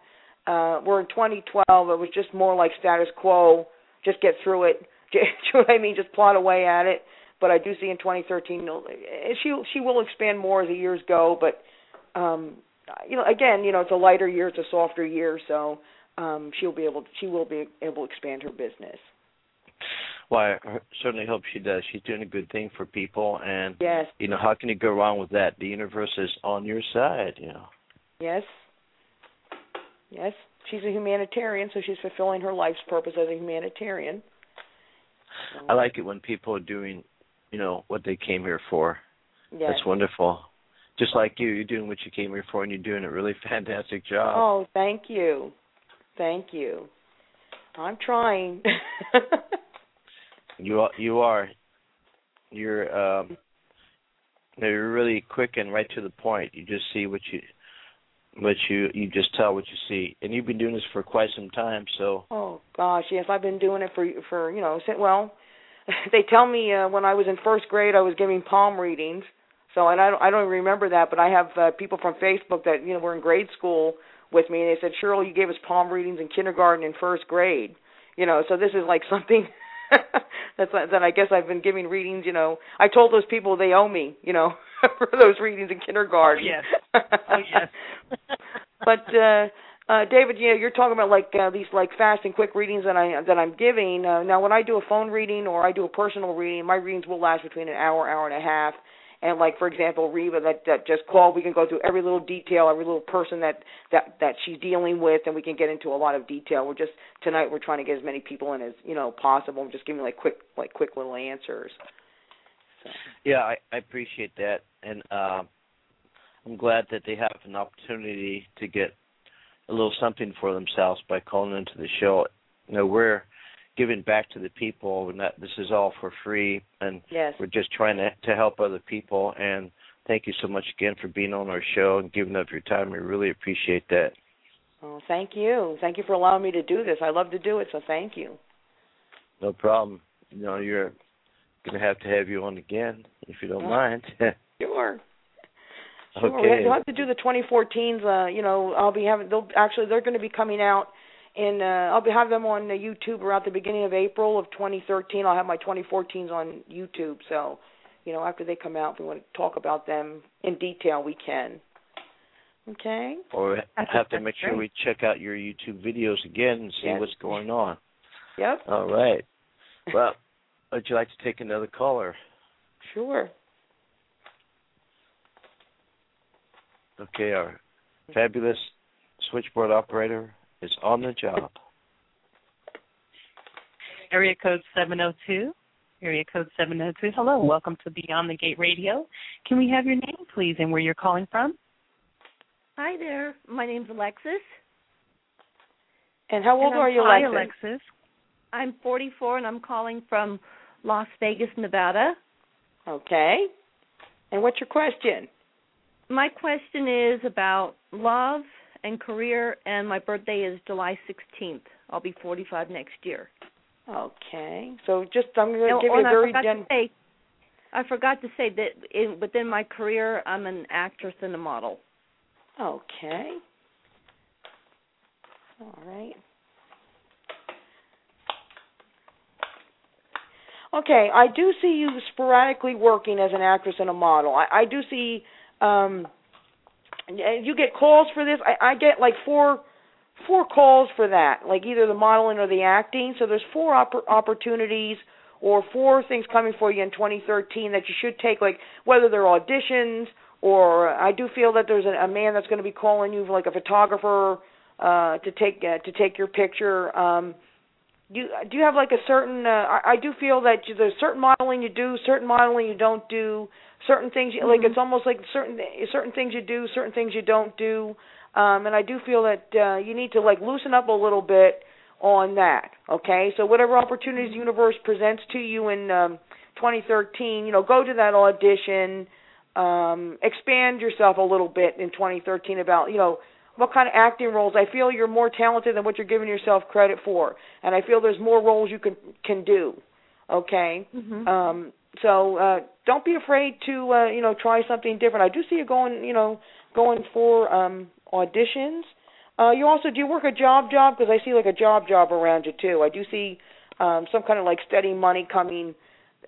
Uh, where in 2012 it was just more like status quo, just get through it. Do you know what I mean? Just plot away at it. But I do see in 2013 she she will expand more as the years go, but um you know again you know it's a lighter year, it's a softer year, so um she'll be able to, she will be able to expand her business.
Well, I certainly hope she does. She's doing a good thing for people, and
Yes.
you know how can you go wrong with that? The universe is on your side. You know.
Yes. Yes. She's a humanitarian, so she's fulfilling her life's purpose as a humanitarian.
I like it when people are doing, you know, what they came here for.
Yes.
That's wonderful. Just like you, you're doing what you came here for, and you're doing a really fantastic job.
Oh, thank you. Thank you. I'm trying.
You are, you are, you're, um, you're really quick and right to the point. You just see what you, what you, you just tell what you see, and you've been doing this for quite some time. So
Oh gosh, yes, I've been doing it for for you know, well, they tell me uh, when I was in first grade I was giving palm readings. So and I don't I don't remember that, but I have uh, people from Facebook that you know were in grade school with me, and they said, "Cheryl, you gave us palm readings in kindergarten and first grade." You know, so this is like something that's that I guess I've been giving readings. You know, I told those people they owe me. You know, for those readings in kindergarten.
Oh, yes. Oh, yes.
but uh uh David, you know, you're talking about like uh, these like fast and quick readings that I that I'm giving. Uh, now when I do a phone reading or I do a personal reading, my readings will last between an hour, hour and a half. And like for example, Reva that, that just called, we can go through every little detail, every little person that that that she's dealing with, and we can get into a lot of detail. We're just tonight we're trying to get as many people in as you know possible. Just giving like quick like quick little answers.
Yeah, I, I appreciate that, and uh, I'm glad that they have an opportunity to get a little something for themselves by calling into the show. You know, we're giving back to the people, and that this is all for free, and
Yes.
we're just trying to to help other people. And thank you so much again for being on our show and giving up your time. We really appreciate that.
Oh, thank you. Thank you for allowing me to do this. I love to do it, so thank you.
No problem. You know, you're gonna have to have you on again if you don't
Yeah.
mind.
Sure. Sure.
okay.
We'll have to do the 2014s. Uh, you know, I'll be having. They'll actually they're going to be coming out, and uh, I'll be have them on uh, YouTube around the beginning of April of 2013. I'll have my 2014s on YouTube. So, you know, after they come out, if we want to talk about them in detail, we can. Okay.
Or
That's-
have to
that's
make sure we check out your YouTube videos again and see
Yes.
what's going on.
Yep.
All right. Well, would you like to take another caller?
Sure.
Okay, our fabulous switchboard operator is on the job.
Area code 702. Area code 702. Hello, welcome to Beyond the Gate Radio. Can we have your name, please, and where you're calling from?
Hi there. My name's Alexis.
And how old
And
are you,
hi,
Alexis?
Alexis.
I'm 44 and I'm calling from Las Vegas, Nevada.
Okay. And what's your question?
My question is about love and career, and my birthday is July 16th. I'll be 45 next year.
Okay. So just I'm going to
Oh,
give you a very
forgot
gen-
to say, I forgot to say that in, within my career, I'm an actress and a model.
Okay. All right. Okay, I do see you sporadically working as an actress and a model. I, I do see um y- you get calls for this. I, I get like four four calls for that, like either the modeling or the acting. So there's four oppor- opportunities or four things coming for you in 2013 that you should take, like whether they're auditions or I do feel that there's a, a man that's going to be calling you, like a photographer, uh, to take uh, to take your picture. Um, do you, do you have like a certain? Uh, I, I do feel that you, there's certain modeling you do, certain modeling you don't do, certain things you, like
Mhm.
it's almost like certain certain things you do, certain things you don't do. Um, and I do feel that uh, you need to like loosen up a little bit on that. Okay, so whatever opportunities the universe presents to you in um, 2013, you know, go to that audition. Um, expand yourself a little bit in 2013 about you know what kind of acting roles. I feel you're more talented than what you're giving yourself credit for, and I feel there's more roles you can can do. Okay.
Mm-hmm.
Um, so uh, don't be afraid to uh, you know try something different. I do see you going you know going for um, auditions. Uh, you also do you work a job job because I see like a job job around you too. I do see um, some kind of like steady money coming.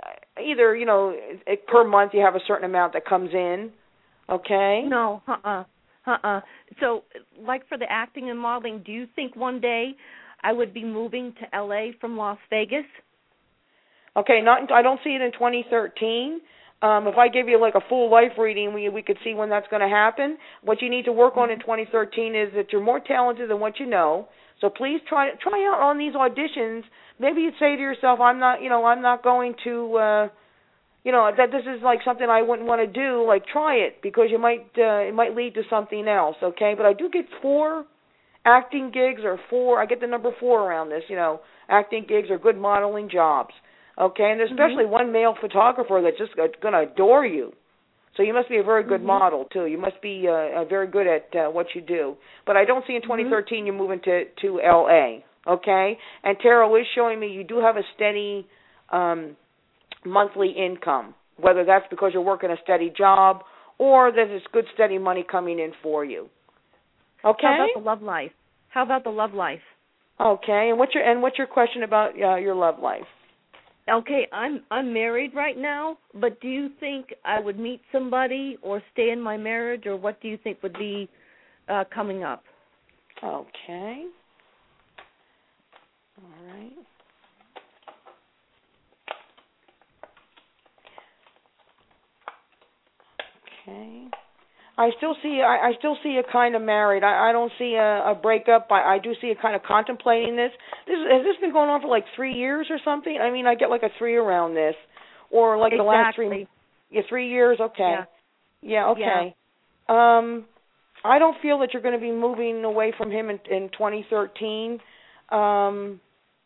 uh, Either you know it, per month you have a certain amount that comes in. Okay.
No, uh-uh. Uh-uh. So, like for the acting and modeling, do you think one day I would be moving to LA from Las Vegas?
Okay, not I don't see it in 2013. Um, if I give you like a full life reading, we we could see when that's going to happen. What you need to work on in 2013 is that you're more talented than what you know. So please try try out on these auditions. Maybe you'd say to yourself, "I'm not, you know, I'm not going to, uh, you know, that this is like something I wouldn't want to do. Like try it because you might uh, it might lead to something else." Okay, but I do get four acting gigs or four. I get the number four around this. You know, acting gigs or good modeling jobs. Okay, and there's especially one male photographer that's just going to adore you. So you must be a very good
Mhm.
model too. You must be uh, uh, very good at uh, what you do. But I don't see in 2013 you moving to to LA. Okay, and tarot is showing me you do have a steady um, monthly income. Whether that's because you're working a steady job or that it's good steady money coming in for you. Okay.
How about the love life? How about the love life?
Okay, and what's your and what's your question about uh, your love life?
Okay, I'm I'm married right now, but do you think I would meet somebody or stay in my marriage or what do you think would be uh coming up?
Okay. All right. Okay. I still see I, I still see you kind of married. I, I don't see a, a breakup. I, I do see you kind of contemplating this. This has this been going on for like three years or something? I mean, I get like a three around this, or like the last three yeah three years okay
Yeah.
yeah okay um i don't feel that you're going to be moving away from him in, in 2013 um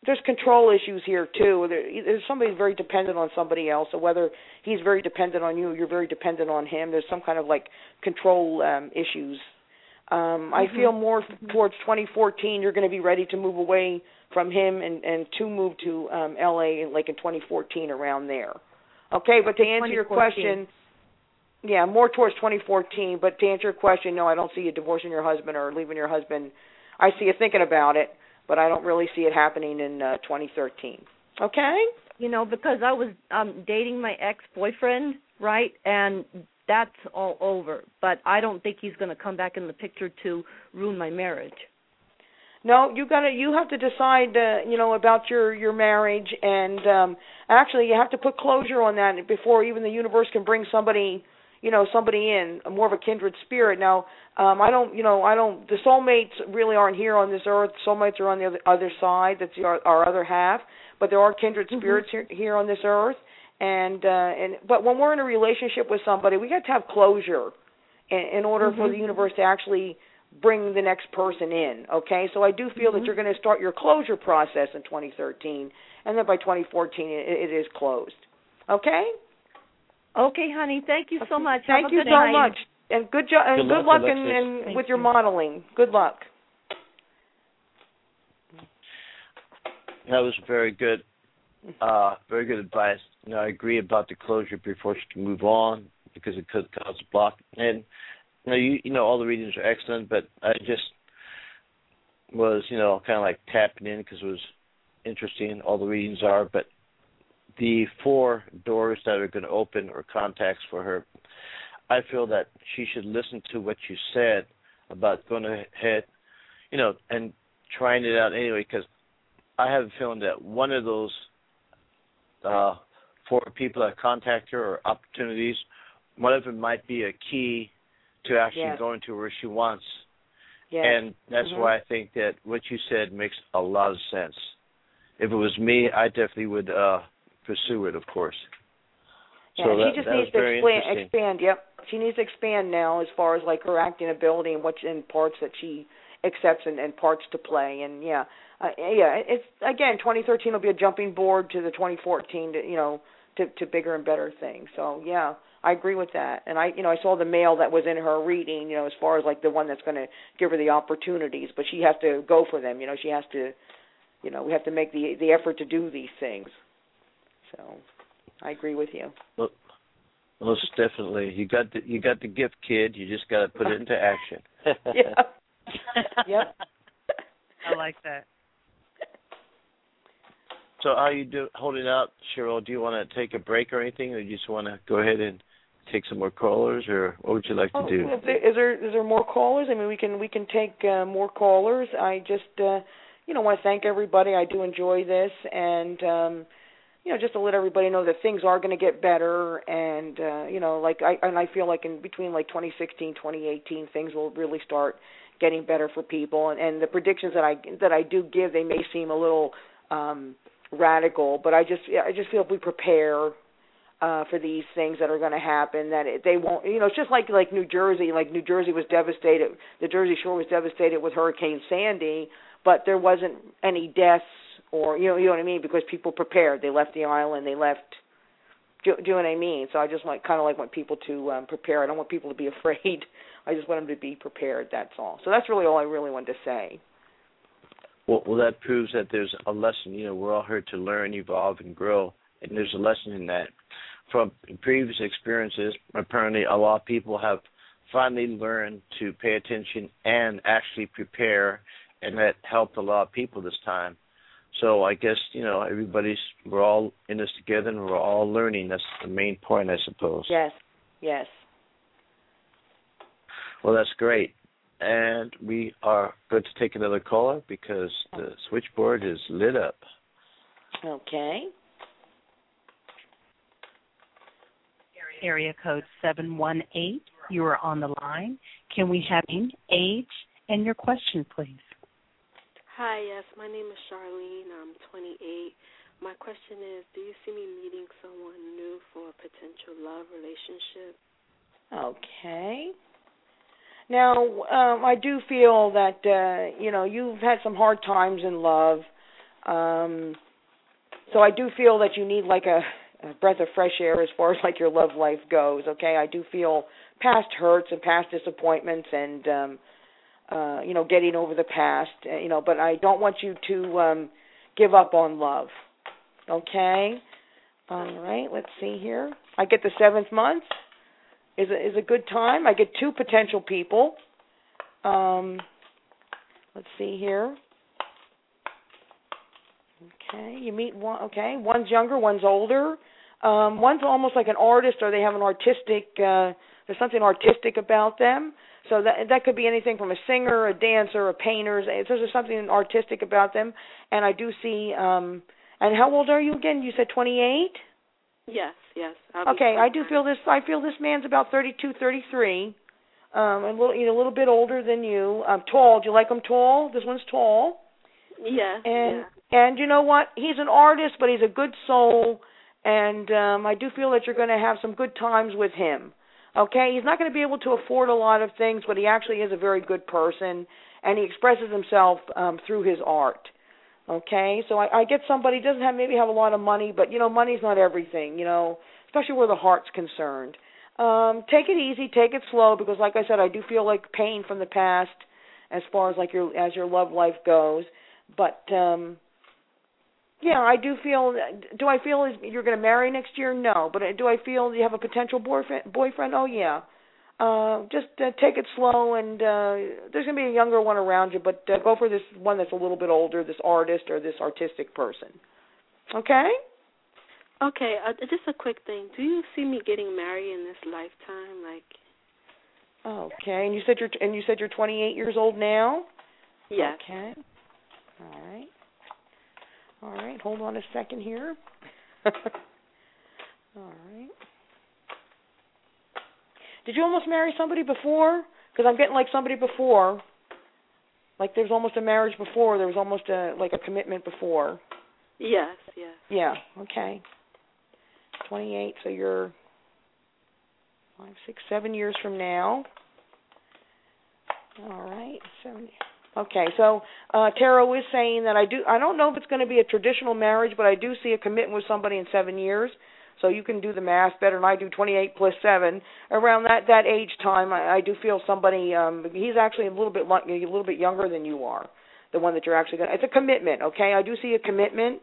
there's control issues here too there, there's somebody very dependent on somebody else so whether he's very dependent on you you're very dependent on him there's some kind of like control um issues um i
Mhm.
feel more towards 2014 you're going to be ready to move away from him and and to move to um LA in, like in 2014 around there. Okay, but to answer your question, yeah, more towards 2014. But to answer your question, no, I don't see you divorcing your husband or leaving your husband. I see you thinking about it, but I don't really see it happening in uh, 2013. Okay?
You know, because I was um dating my ex-boyfriend, right? And that's all over. But I don't think he's going to come back in the picture to ruin my marriage.
No, you got to you have to decide uh, you know about your your marriage and um actually you have to put closure on that before even the universe can bring somebody you know somebody in more of a kindred spirit. Now um i don't you know i don't the soulmates really aren't here on this earth. Soulmates are on the other, other side. That's our, our other half. But there are kindred spirits here, here on this earth. And uh and but when we're in a relationship with somebody we got to have closure in, in order for
Mhm.
the universe to actually bring the next person in okay? So i do feel that
Mhm.
you're going to start your closure process in 2013 and then by 2014 it, it is closed okay
Okay, honey. Thank you so much.
Thank you so
night.
much, and good job, and
Good
good,
luck,
luck, in,
Alexis.
in
Thank
with your
you.
modeling. Good luck.
That was very good, uh, very good advice. You know, I agree about the closure before she can move on because it could cause a block. And you know, you you know, all the readings are excellent, but I just was you know kind of like tapping in because it was interesting. All the readings are, but the four doors that are going to open or contacts for her, I feel that she should listen to what you said about going ahead, you know, and trying it out anyway because I have a feeling that one of those uh, four people that contact her or opportunities, one of them might be a key to actually
Yes.
going to where she wants.
Yes.
And that's
Mhm.
why I think that what you said makes a lot of sense. If it was me, I definitely would uh pursue it, of course.
Yeah,
so that,
she just needs to expand, expand. Yep, she needs to expand now as far as like her acting ability and what in parts that she accepts and, and parts to play. And yeah, uh, yeah, it's again 2013 will be a jumping board to the 2014 to you know to to bigger and better things. So yeah, I agree with that. And I you know I saw the male that was in her reading. You know as far as like the one that's going to give her the opportunities, but she has to go for them. You know she has to. You know, we have to make the the effort to do these things. So, I agree with you.
Well, most definitely. You got the you got the gift, kid. You just got to put it into action.
yeah. yep.
I like that.
So, how you do holding out, Cheryl? Do you want to take a break or anything, or you just want to go ahead and take some more callers, or what would you like to
Oh,
do?
Is there, is there is there more callers? I mean, we can we can take uh, more callers. I just uh, you know want to thank everybody. I do enjoy this, and um, you know just to let everybody know that things are going to get better, and uh, you know like I and I feel like in between like 2016 2018 things will really start getting better for people, and, and the predictions that I that I do give they may seem a little um, radical, but I just I just feel if we prepare uh for these things that are going to happen that it, they won't you know it's just like like New Jersey like New Jersey was devastated the Jersey Shore was devastated with Hurricane Sandy but there wasn't any deaths or you know you know what I mean? Because people prepared. They left the island they left do, do you know what I mean? So I just want kind of like want people to um prepare. I don't want people to be afraid. I just want them to be prepared that's all. So that's really all I really wanted to say.
Well, well, that proves that there's a lesson. You know, we're all here to learn, evolve, and grow, and there's a lesson in that. From previous experiences, apparently a lot of people have finally learned to pay attention and actually prepare, and that helped a lot of people this time. So I guess you know everybody's we're all in this together, and we're all learning. That's the main point, I suppose.
yes yes
Well, that's great. And we are good to take another caller because the switchboard is lit up.
okay
Area code 718. You are on the line. Can we have name, age, and your question, please?
Hi, yes, my name is Charlene. I'm 28. My question is, do you see me meeting someone new for a potential love relationship?
Okay. Now, um, I do feel that uh, you know you've had some hard times in love, um, so I do feel that you need like a, a breath of fresh air as far as like your love life goes. Okay, I do feel past hurts and past disappointments and um, uh, you know getting over the past. uh, You know, but I don't want you to um, give up on love. Okay. All right. Let's see here. I get the seventh month is a, is a good time. I get two potential people. Um, let's see here. Okay, you meet one. Okay, one's younger, one's older. Um, one's almost like an artist, or they have an artistic. Uh, there's something artistic about them. So that that could be anything from a singer, a dancer, a painter. There's there's something artistic about them, and I do see. Um, and how old are you again? You said 28.
Yes, yes.
Okay, I do feel this. I feel this man's about thirty-two, thirty-three, um, a little, you know, a little bit older than you. Um, tall. Do you like him tall? This one's tall.
Yeah.
And
yeah.
and you know what? He's an artist, but he's a good soul, and um, I do feel that you're going to have some good times with him. Okay, he's not going to be able to afford a lot of things, but he actually is a very good person, and he expresses himself um, through his art. Okay, so I, I get somebody doesn't have maybe have a lot of money, but you know money's not everything. You know, especially where the heart's concerned. Um, take it easy, take it slow, because like I said, I do feel like pain from the past as far as like your as your love life goes. But um yeah, I do feel. Do I feel you're going to marry next year? No, but do I feel you have a potential boyfriend? Boyfriend? Oh yeah. Uh, just uh, take it slow, and uh, there's going to be a younger one around you, but uh, go for this one that's a little bit older, this artist or this artistic person. Okay.
Okay, uh, just a quick thing. Do you see me getting married in this lifetime? Like,
Okay, and you said you're and you said you're 28 years old now.
yes.
Okay. All right. All right. Hold on a second here. All right. Did you almost marry somebody before? Because I'm getting like somebody before. Like there's almost a marriage before. There was almost a like a commitment before.
Yes, yes.
Yeah. Okay. 28. So you're five, six, seven years from now. All right. Seven. Okay. So uh, Tarot is saying that I do. I don't know if it's going to be a traditional marriage, but I do see a commitment with somebody in seven years. So you can do the math better than I do. 28 plus seven. Around that that age time, I, I do feel somebody. Um, he's actually a little bit a little bit younger than you are. The one that you're actually going. to It's a commitment. Okay. I do see a commitment.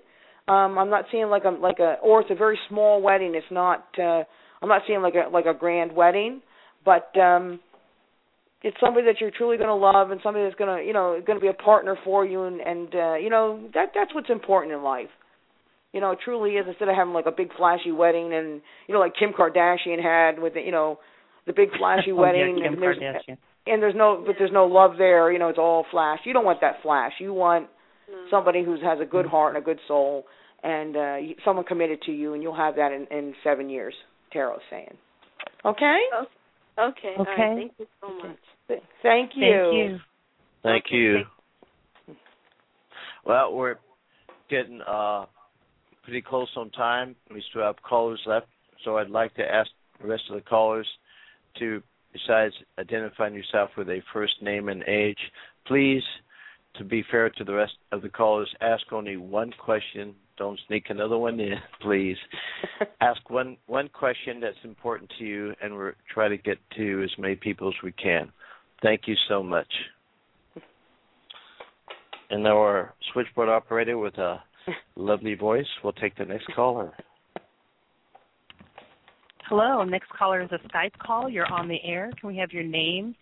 Um, I'm not seeing like a like a or it's a very small wedding. It's not. Uh, I'm not seeing like a like a grand wedding, but um, it's somebody that you're truly going to love and somebody that's going to you know going to be a partner for you and and uh, you know that that's what's important in life. You know, it truly is instead of having like a big flashy wedding and you know like Kim Kardashian had with the, you know the big flashy
Oh,
wedding
yeah, Kim
and there's
Kardashian.
and there's no but there's no love there. You know, it's all flash. You don't want that flash. You want somebody who has a good heart and a good soul and uh someone committed to you and you'll have that in in 7 years. Tarot's saying. Okay?
Okay. All
Okay.
right. Thank you so much.
Th- Thank you.
Thank you. Thank you. Well, we're getting uh pretty close on time. We still have callers left, so I'd like to ask the rest of the callers to, besides identifying yourself with a first name and age, please, to be fair to the rest of the callers, ask only one question. Don't sneak another one in, please. ask one one question that's important to you, and we'll try to get to as many people as we can. Thank you so much. And now our switchboard operator with a lovely voice will take the next caller.
Hello, next caller is a Skype call. You're on the air. Can we have your name,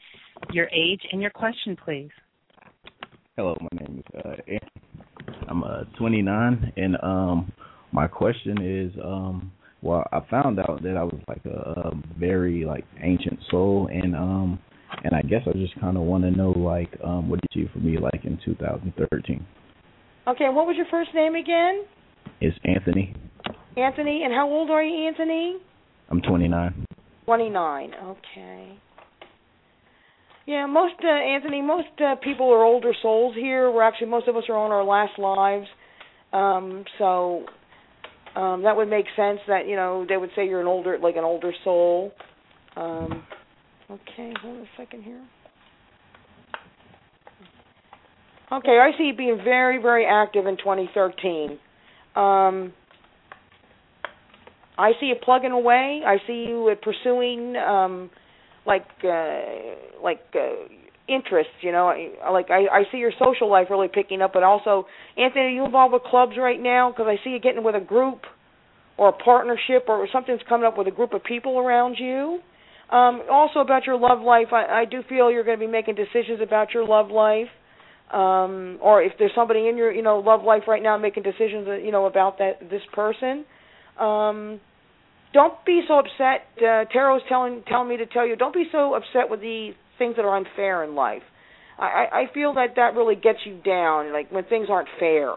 your age, and your question, please?
Hello, my name is uh, Anthony. I'm uh, 29, and um, my question is, um, well, I found out that I was like a, a very like ancient soul, and um, and I guess I just kind of want to know like um, what did you for me like in 2013?
Okay, what was your first name again?
It's Anthony.
Anthony, and how old are you, Anthony?
I'm 29.
29. Okay. Yeah, most uh, Anthony, most uh, people are older souls here. We're actually most of us are on our last lives. Um so Um, that would make sense. That you know they would say you're an older, like an older soul. Um, okay, hold on a second here. Okay, I see you being very, very active in 2013. Um, I see you plugging away. I see you pursuing um, like uh, like uh, interests. You know, like I, I see your social life really picking up, but also, Anthony, are you involved with clubs right now? Because I see you getting with a group or a partnership or something's coming up with a group of people around you. Um, also about your love life, I, I do feel you're going to be making decisions about your love life. Um or if there's somebody in your you know love life right now making decisions uh, you know about that this person. Um don't be so upset uh tarot's telling telling me to tell you don't be so upset with the things that are unfair in life. I i feel that that really gets you down like when things aren't fair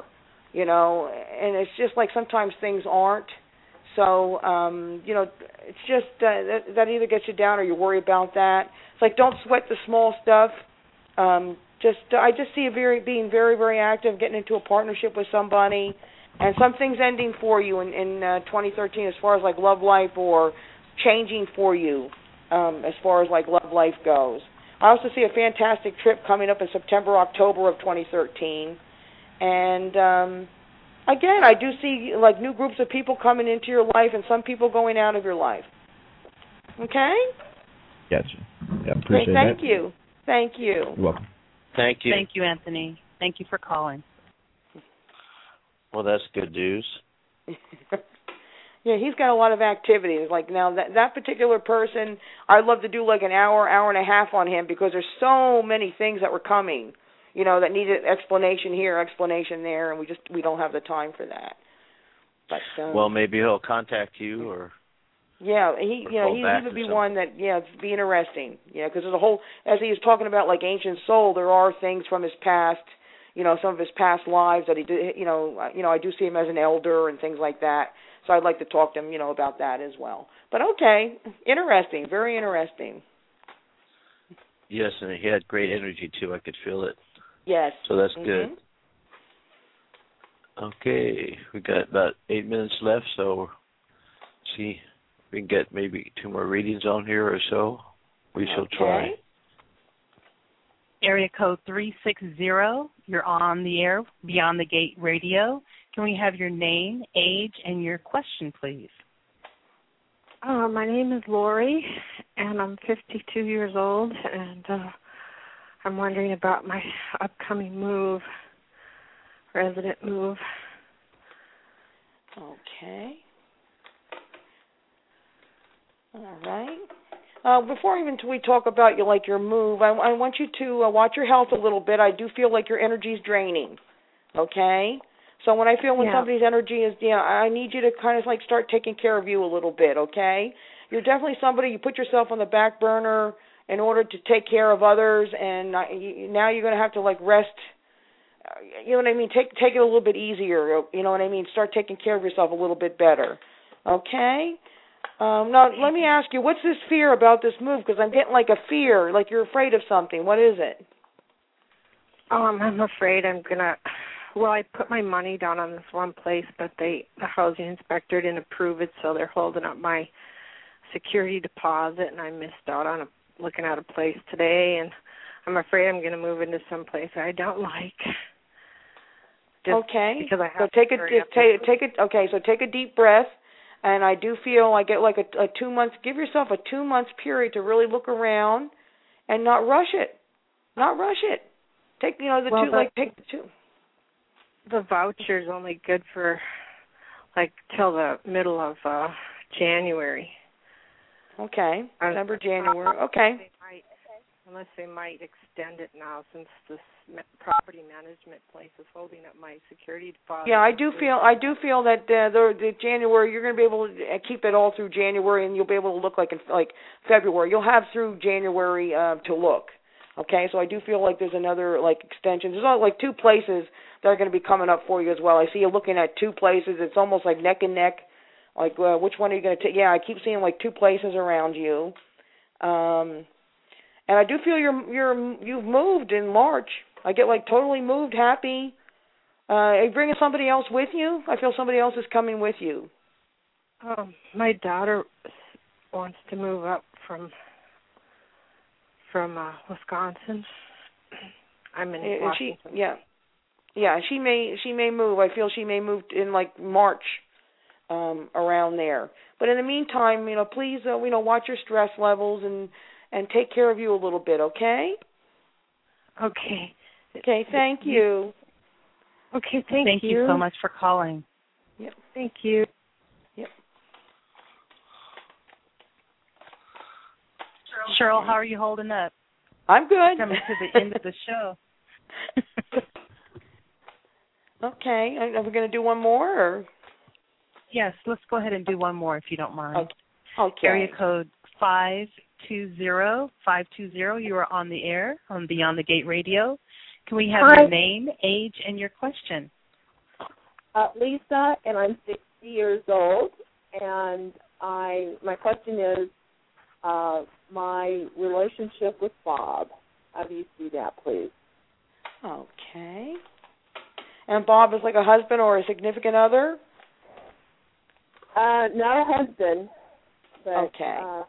you know? And it's just like sometimes things aren't so um you know it's just uh, that that either gets you down or you worry about that. It's like don't sweat the small stuff. Um just uh, I just see you very being very very active, getting into a partnership with somebody, and something's ending for you in in uh, 2013 as far as like love life or changing for you um, as far as like love life goes. I also see a fantastic trip coming up in September October of 2013, and um, again I do see like new groups of people coming into your life and some people going out of your life. Okay.
Gotcha. Yeah, appreciate
Great, thank
that.
you. Thank you.
You're welcome.
Thank you.
Thank you, Anthony. Thank you for calling.
Well, that's good news.
yeah, he's got a lot of activities. Like now that that particular person, I'd love to do like an hour, hour and a half on him because there's so many things that were coming, you know, that needed explanation here, explanation there, and we just we don't have the time for that. But um,
Well, maybe he'll contact you or
yeah, he you know he, he would be one that yeah, be interesting. Yeah, because there's a whole as he was talking about like ancient soul, there are things from his past, you know, some of his past lives that he did. You know, uh, you know, I do see him as an elder and things like that. So I'd like to talk to him, you know, about that as well. But okay, interesting, very interesting.
yes, and he had great energy too. I could feel it.
Yes.
So that's
Mhm.
good. Okay, we got about eight minutes left, so see if we can get maybe two more readings on here or so. We shall try.
Area code 360, you're on the air, Beyond the Gate Radio. Can we have your name, age, and your question, please?
Uh, my name is Lori, and I'm 52 years old, and uh, I'm wondering about my upcoming move, resident move.
Okay. All right. Uh, before even we talk about you like your move, I, I want you to uh, watch your health a little bit. I do feel like your energy is draining. Okay. So when I feel when
Yeah.
somebody's energy is, yeah, I need you to kind of like start taking care of you a little bit. Okay. You're definitely somebody you put yourself on the back burner in order to take care of others, and now you're going to have to like rest. You know what I mean? Take take it a little bit easier. You know what I mean? Start taking care of yourself a little bit better. Okay. Um, now let me ask you, what's this fear about this move? Because I'm getting like a fear, like you're afraid of something. What is it?
Um, I'm afraid I'm gonna. Well, I put my money down on this one place, but they the housing inspector didn't approve it, so they're holding up my security deposit, and I missed out on a, looking at a place today, and I'm afraid I'm gonna move into some place I don't like. Just
okay.
Because I
so take
to
a take take it. Okay, so take a deep breath, and I do feel I get like a, a two months. Give yourself a two months period to really look around, and not rush it. Not rush it. Take you know the
Well,
two
the-
like take the two.
the voucher's only good for like till the middle of uh January.
Okay, December, January. Okay.
Might, unless they might extend it now, since this property management place is holding up my security deposit.
Yeah, I do feel I do feel that uh, the the January you're going to be able to uh, keep it all through January, and you'll be able to look like in like February. You'll have through January uh, to look. Okay, so I do feel like there's another like extension. There's only like two places that are going to be coming up for you as well. I see you looking at two places. It's almost like neck and neck. Like uh, which one are you going to take? Yeah, I keep seeing like two places around you. Um, and I do feel you're you're you've moved in March. I get like totally moved, happy. Uh, are you bringing somebody else with you? I feel somebody else is coming with you.
Um, my daughter wants to move up from from uh, Wisconsin. I'm in
And
Washington.
she, yeah, yeah, she may she may move. I feel she may move in like March, um, around there. But in the meantime, you know, please, uh, you know, watch your stress levels and and take care of you a little bit, okay?
Okay.
Okay, thank you.
Okay, thank,
Thank you so much for calling.
Yep.
Thank you.
Yep.
Cheryl, how are you holding up?
I'm good.
Coming to the end of the show.
Okay, are we going to do one more? Or?
Yes, let's go ahead and do one more if you don't mind.
Okay.
Area code five two zero five two zero. You are on the air on Beyond the Gate Radio. Can we have
Hi.
your name, age, and your question?
uh, Lisa, and I'm 60 years old. And I, my question is, uh, my relationship with Bob. How do you see that, please?
Okay. And Bob is like a husband or a significant other?
Uh, not a husband, but
Okay.
uh,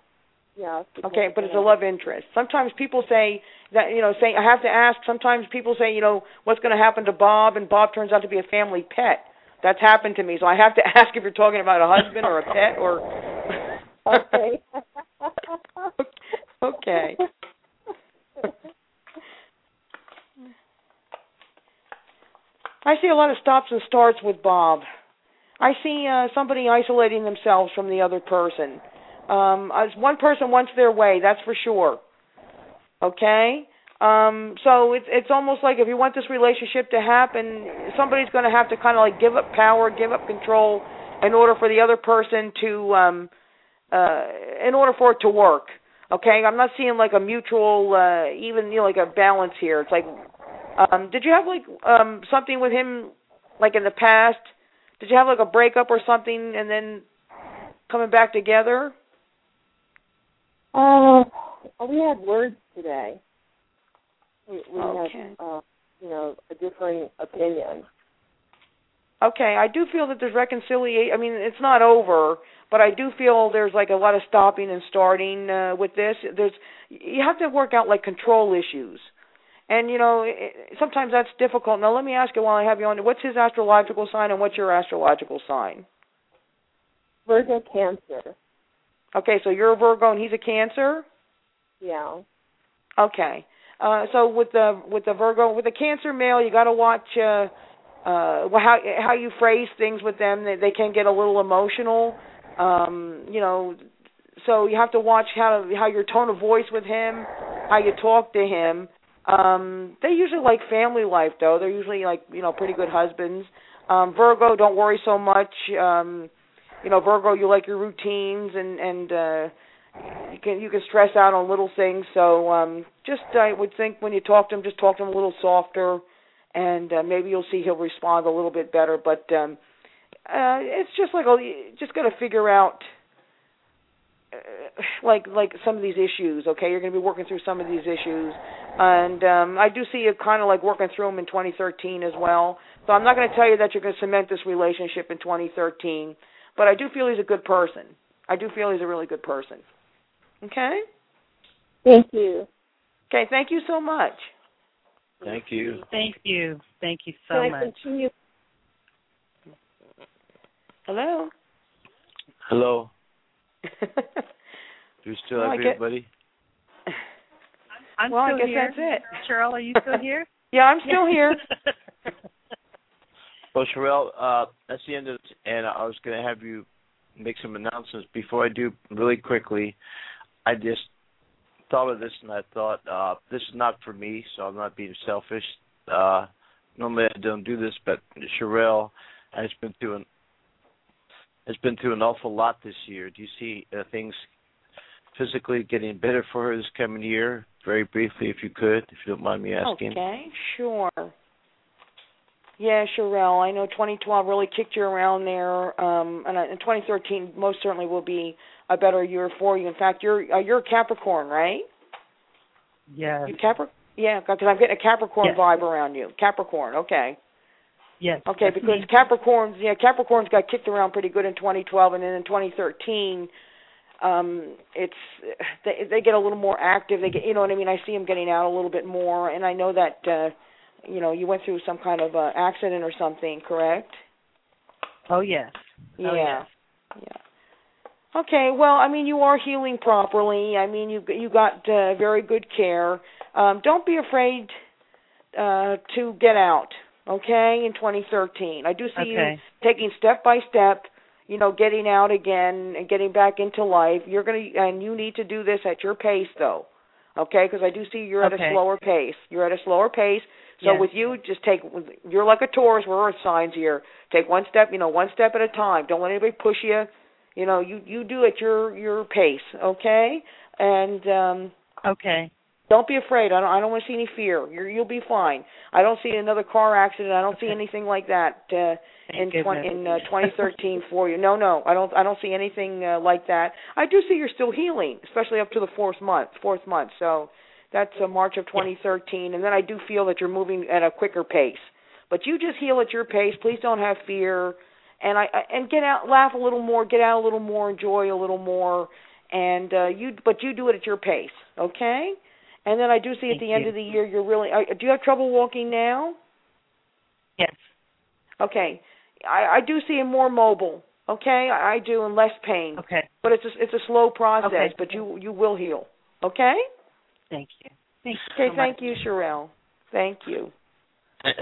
yeah.
Okay, but it's a love interest. Sometimes people say that you know, say I have to ask. Sometimes people say, you know, what's going to happen to Bob, and Bob turns out to be a family pet. That's happened to me, so I have to ask if you're talking about a husband or a pet or.
Okay.
okay. I see a lot of stops and starts with Bob. I see uh, somebody isolating themselves from the other person. Um, as one person wants their way, that's for sure. Okay. Um, so it's it's almost like if you want this relationship to happen, somebody's going to have to kind of like give up power, give up control, in order for the other person to, um, uh, in order for it to work. Okay. I'm not seeing like a mutual, uh, even you know like a balance here. It's like, um, did you have like um something with him, like in the past? Did you have like a breakup or something, and then coming back together?
Uh, we had words today. We, we
Okay.
had, uh, you know, a differing opinion.
Okay, I do feel that there's reconciliation. I mean, it's not over, but I do feel there's like a lot of stopping and starting uh, with this. There's you have to work out like control issues, and you know it, sometimes that's difficult. Now, let me ask you while I have you on. What's his astrological sign and what's your astrological sign?
Virgo Cancer.
Okay, so you're a Virgo and he's a Cancer.
Yeah.
Okay. Uh so with the with the Virgo with the Cancer male, you got to watch uh uh how how you phrase things with them. They they can get a little emotional. Um, you know, so you have to watch how how your tone of voice with him, how you talk to him. Um they usually like family life though. They're usually like, you know, pretty good husbands. Um Virgo, don't worry so much. Um you know, Virgo, you like your routines and and uh you can you can stress out on little things. So um just I would think when you talk to him, just talk to him a little softer, and uh, maybe you'll see he'll respond a little bit better. But um uh it's just like a, just got to figure out like like some of these issues. Okay, you're going to be working through some of these issues, and um I do see you kind of like working through them in 2013 as well. So I'm not going to tell you that you're going to cement this relationship in 2013, but I do feel he's a good person. I do feel he's a really good person. Okay?
Thank you.
Okay, thank you so much.
Thank you.
Thank you. Thank you so
Can I
much.
continue?
Hello.
Hello. Do you still
Well,
have
I
everybody?
I'm
well, I guess
here.
that's it.
Cheryl, are you still here?
yeah, I'm still here.
Well, Sherelle, uh, that's the end of it, and I was going to have you make some announcements. Before I do, really quickly, I just thought of this, and I thought uh, this is not for me, so I'm not being selfish. Uh, normally, I don't do this, but Sherelle has been through an has been through an awful lot this year. Do you see uh, things physically getting better for her this coming year? Very briefly, if you could, if you don't mind me asking.
Okay, sure. Yeah, Sherelle, I know 2012 really kicked you around there, um, and, uh, and 2013 most certainly will be a better year for you. In fact, you're uh, you're a Capricorn, right?
Yes.
You Capri? Yeah, because I'm getting a Capricorn
Yes.
vibe around you. Capricorn, okay.
Yes.
Okay, because
me.
Capricorns, yeah, Capricorns got kicked around pretty good in 2012, and then in 2013, um, it's they they get a little more active. They get, you know what I mean. I see them getting out a little bit more, and I know that, uh, you know, you went through some kind of uh, accident or something, correct?
Oh yes.
Yeah.
Oh, yes.
Yeah. Okay. Well, I mean, you are healing properly. I mean, you you got uh, very good care. Um, don't be afraid uh, to get out. Okay, in 2013, I do see you taking step by step. You know, getting out again and getting back into life. You're gonna, and you need to do this at your pace, though. Okay, because I do see you're at a slower pace. You're at a slower pace. So
Yes.
with you, just take. You're like a Taurus. We're Earth signs here. Take one step, you know, one step at a time. Don't let anybody push you. You know, you you do at your your pace, okay? And um
Okay.
Don't be afraid. I don't I don't want to see any fear. You're you'll be fine. I don't see another car accident. I don't see anything like that uh in
Thank
20,
goodness.
in uh, 2013 for you. No, no. I don't I don't see anything uh, like that. I do see you're still healing, especially up to the fourth month, fourth month. So that's uh, March of 2013 and then I do feel that you're moving at a quicker pace. But you just heal at your pace. Please don't have fear and I I- and get out laugh a little more, get out a little more, enjoy a little more and uh you but you do it at your pace, okay? And then I do see at
Thank
the end
you.
of the year you're really uh, do you have trouble walking now?
Yes.
Okay. I I do see him more mobile. Okay? I, I do and less pain.
Okay.
But it's a it's a slow process,
Okay.
but you you will heal. Okay?
Thank you. Thank you
Okay,
so
thank
much.
you, Cheryl. Thank you.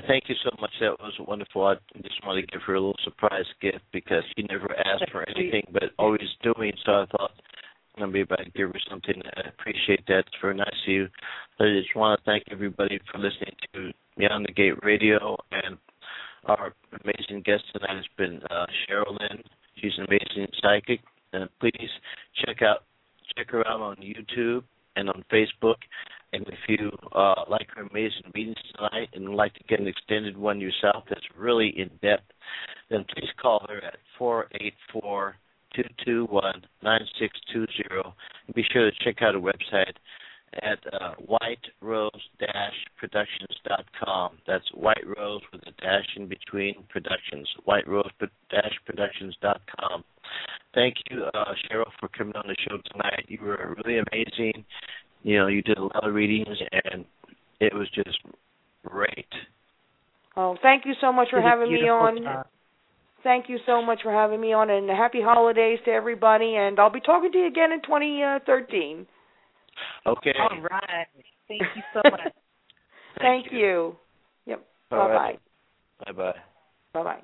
Thank you so much. That was wonderful. I just wanted to give her a little surprise gift because she never asked for anything, but always doing. So I thought Gonna be able to give her something. I appreciate that. It's very nice of you. I just want to thank everybody for listening to Beyond the Gate Radio and our amazing guest tonight has been uh, Cheryl Lynn. She's an amazing psychic. And please check out check her out on YouTube and on Facebook. And if you uh, like her amazing readings tonight and would like to get an extended one yourself that's really in depth, then please call her at four eight four two two one nine six two zero. And be sure to check out our website at uh, whiterose-productions.com. That's White Rose with a dash in between Productions. Whiterose-productions.com. Thank you, uh, Cheryl, for coming on the show tonight. You were really amazing. You know, you did a lot of readings, and it was just great.
Oh, thank you so much for having me on.
job.
Thank you so much for having me on, and happy holidays to everybody. And I'll be talking to you again in 2013.
Uh, okay.
All right. Thank you so much.
Thank you. Yep.
All
Bye
right.
bye.
Bye-bye.
Bye bye.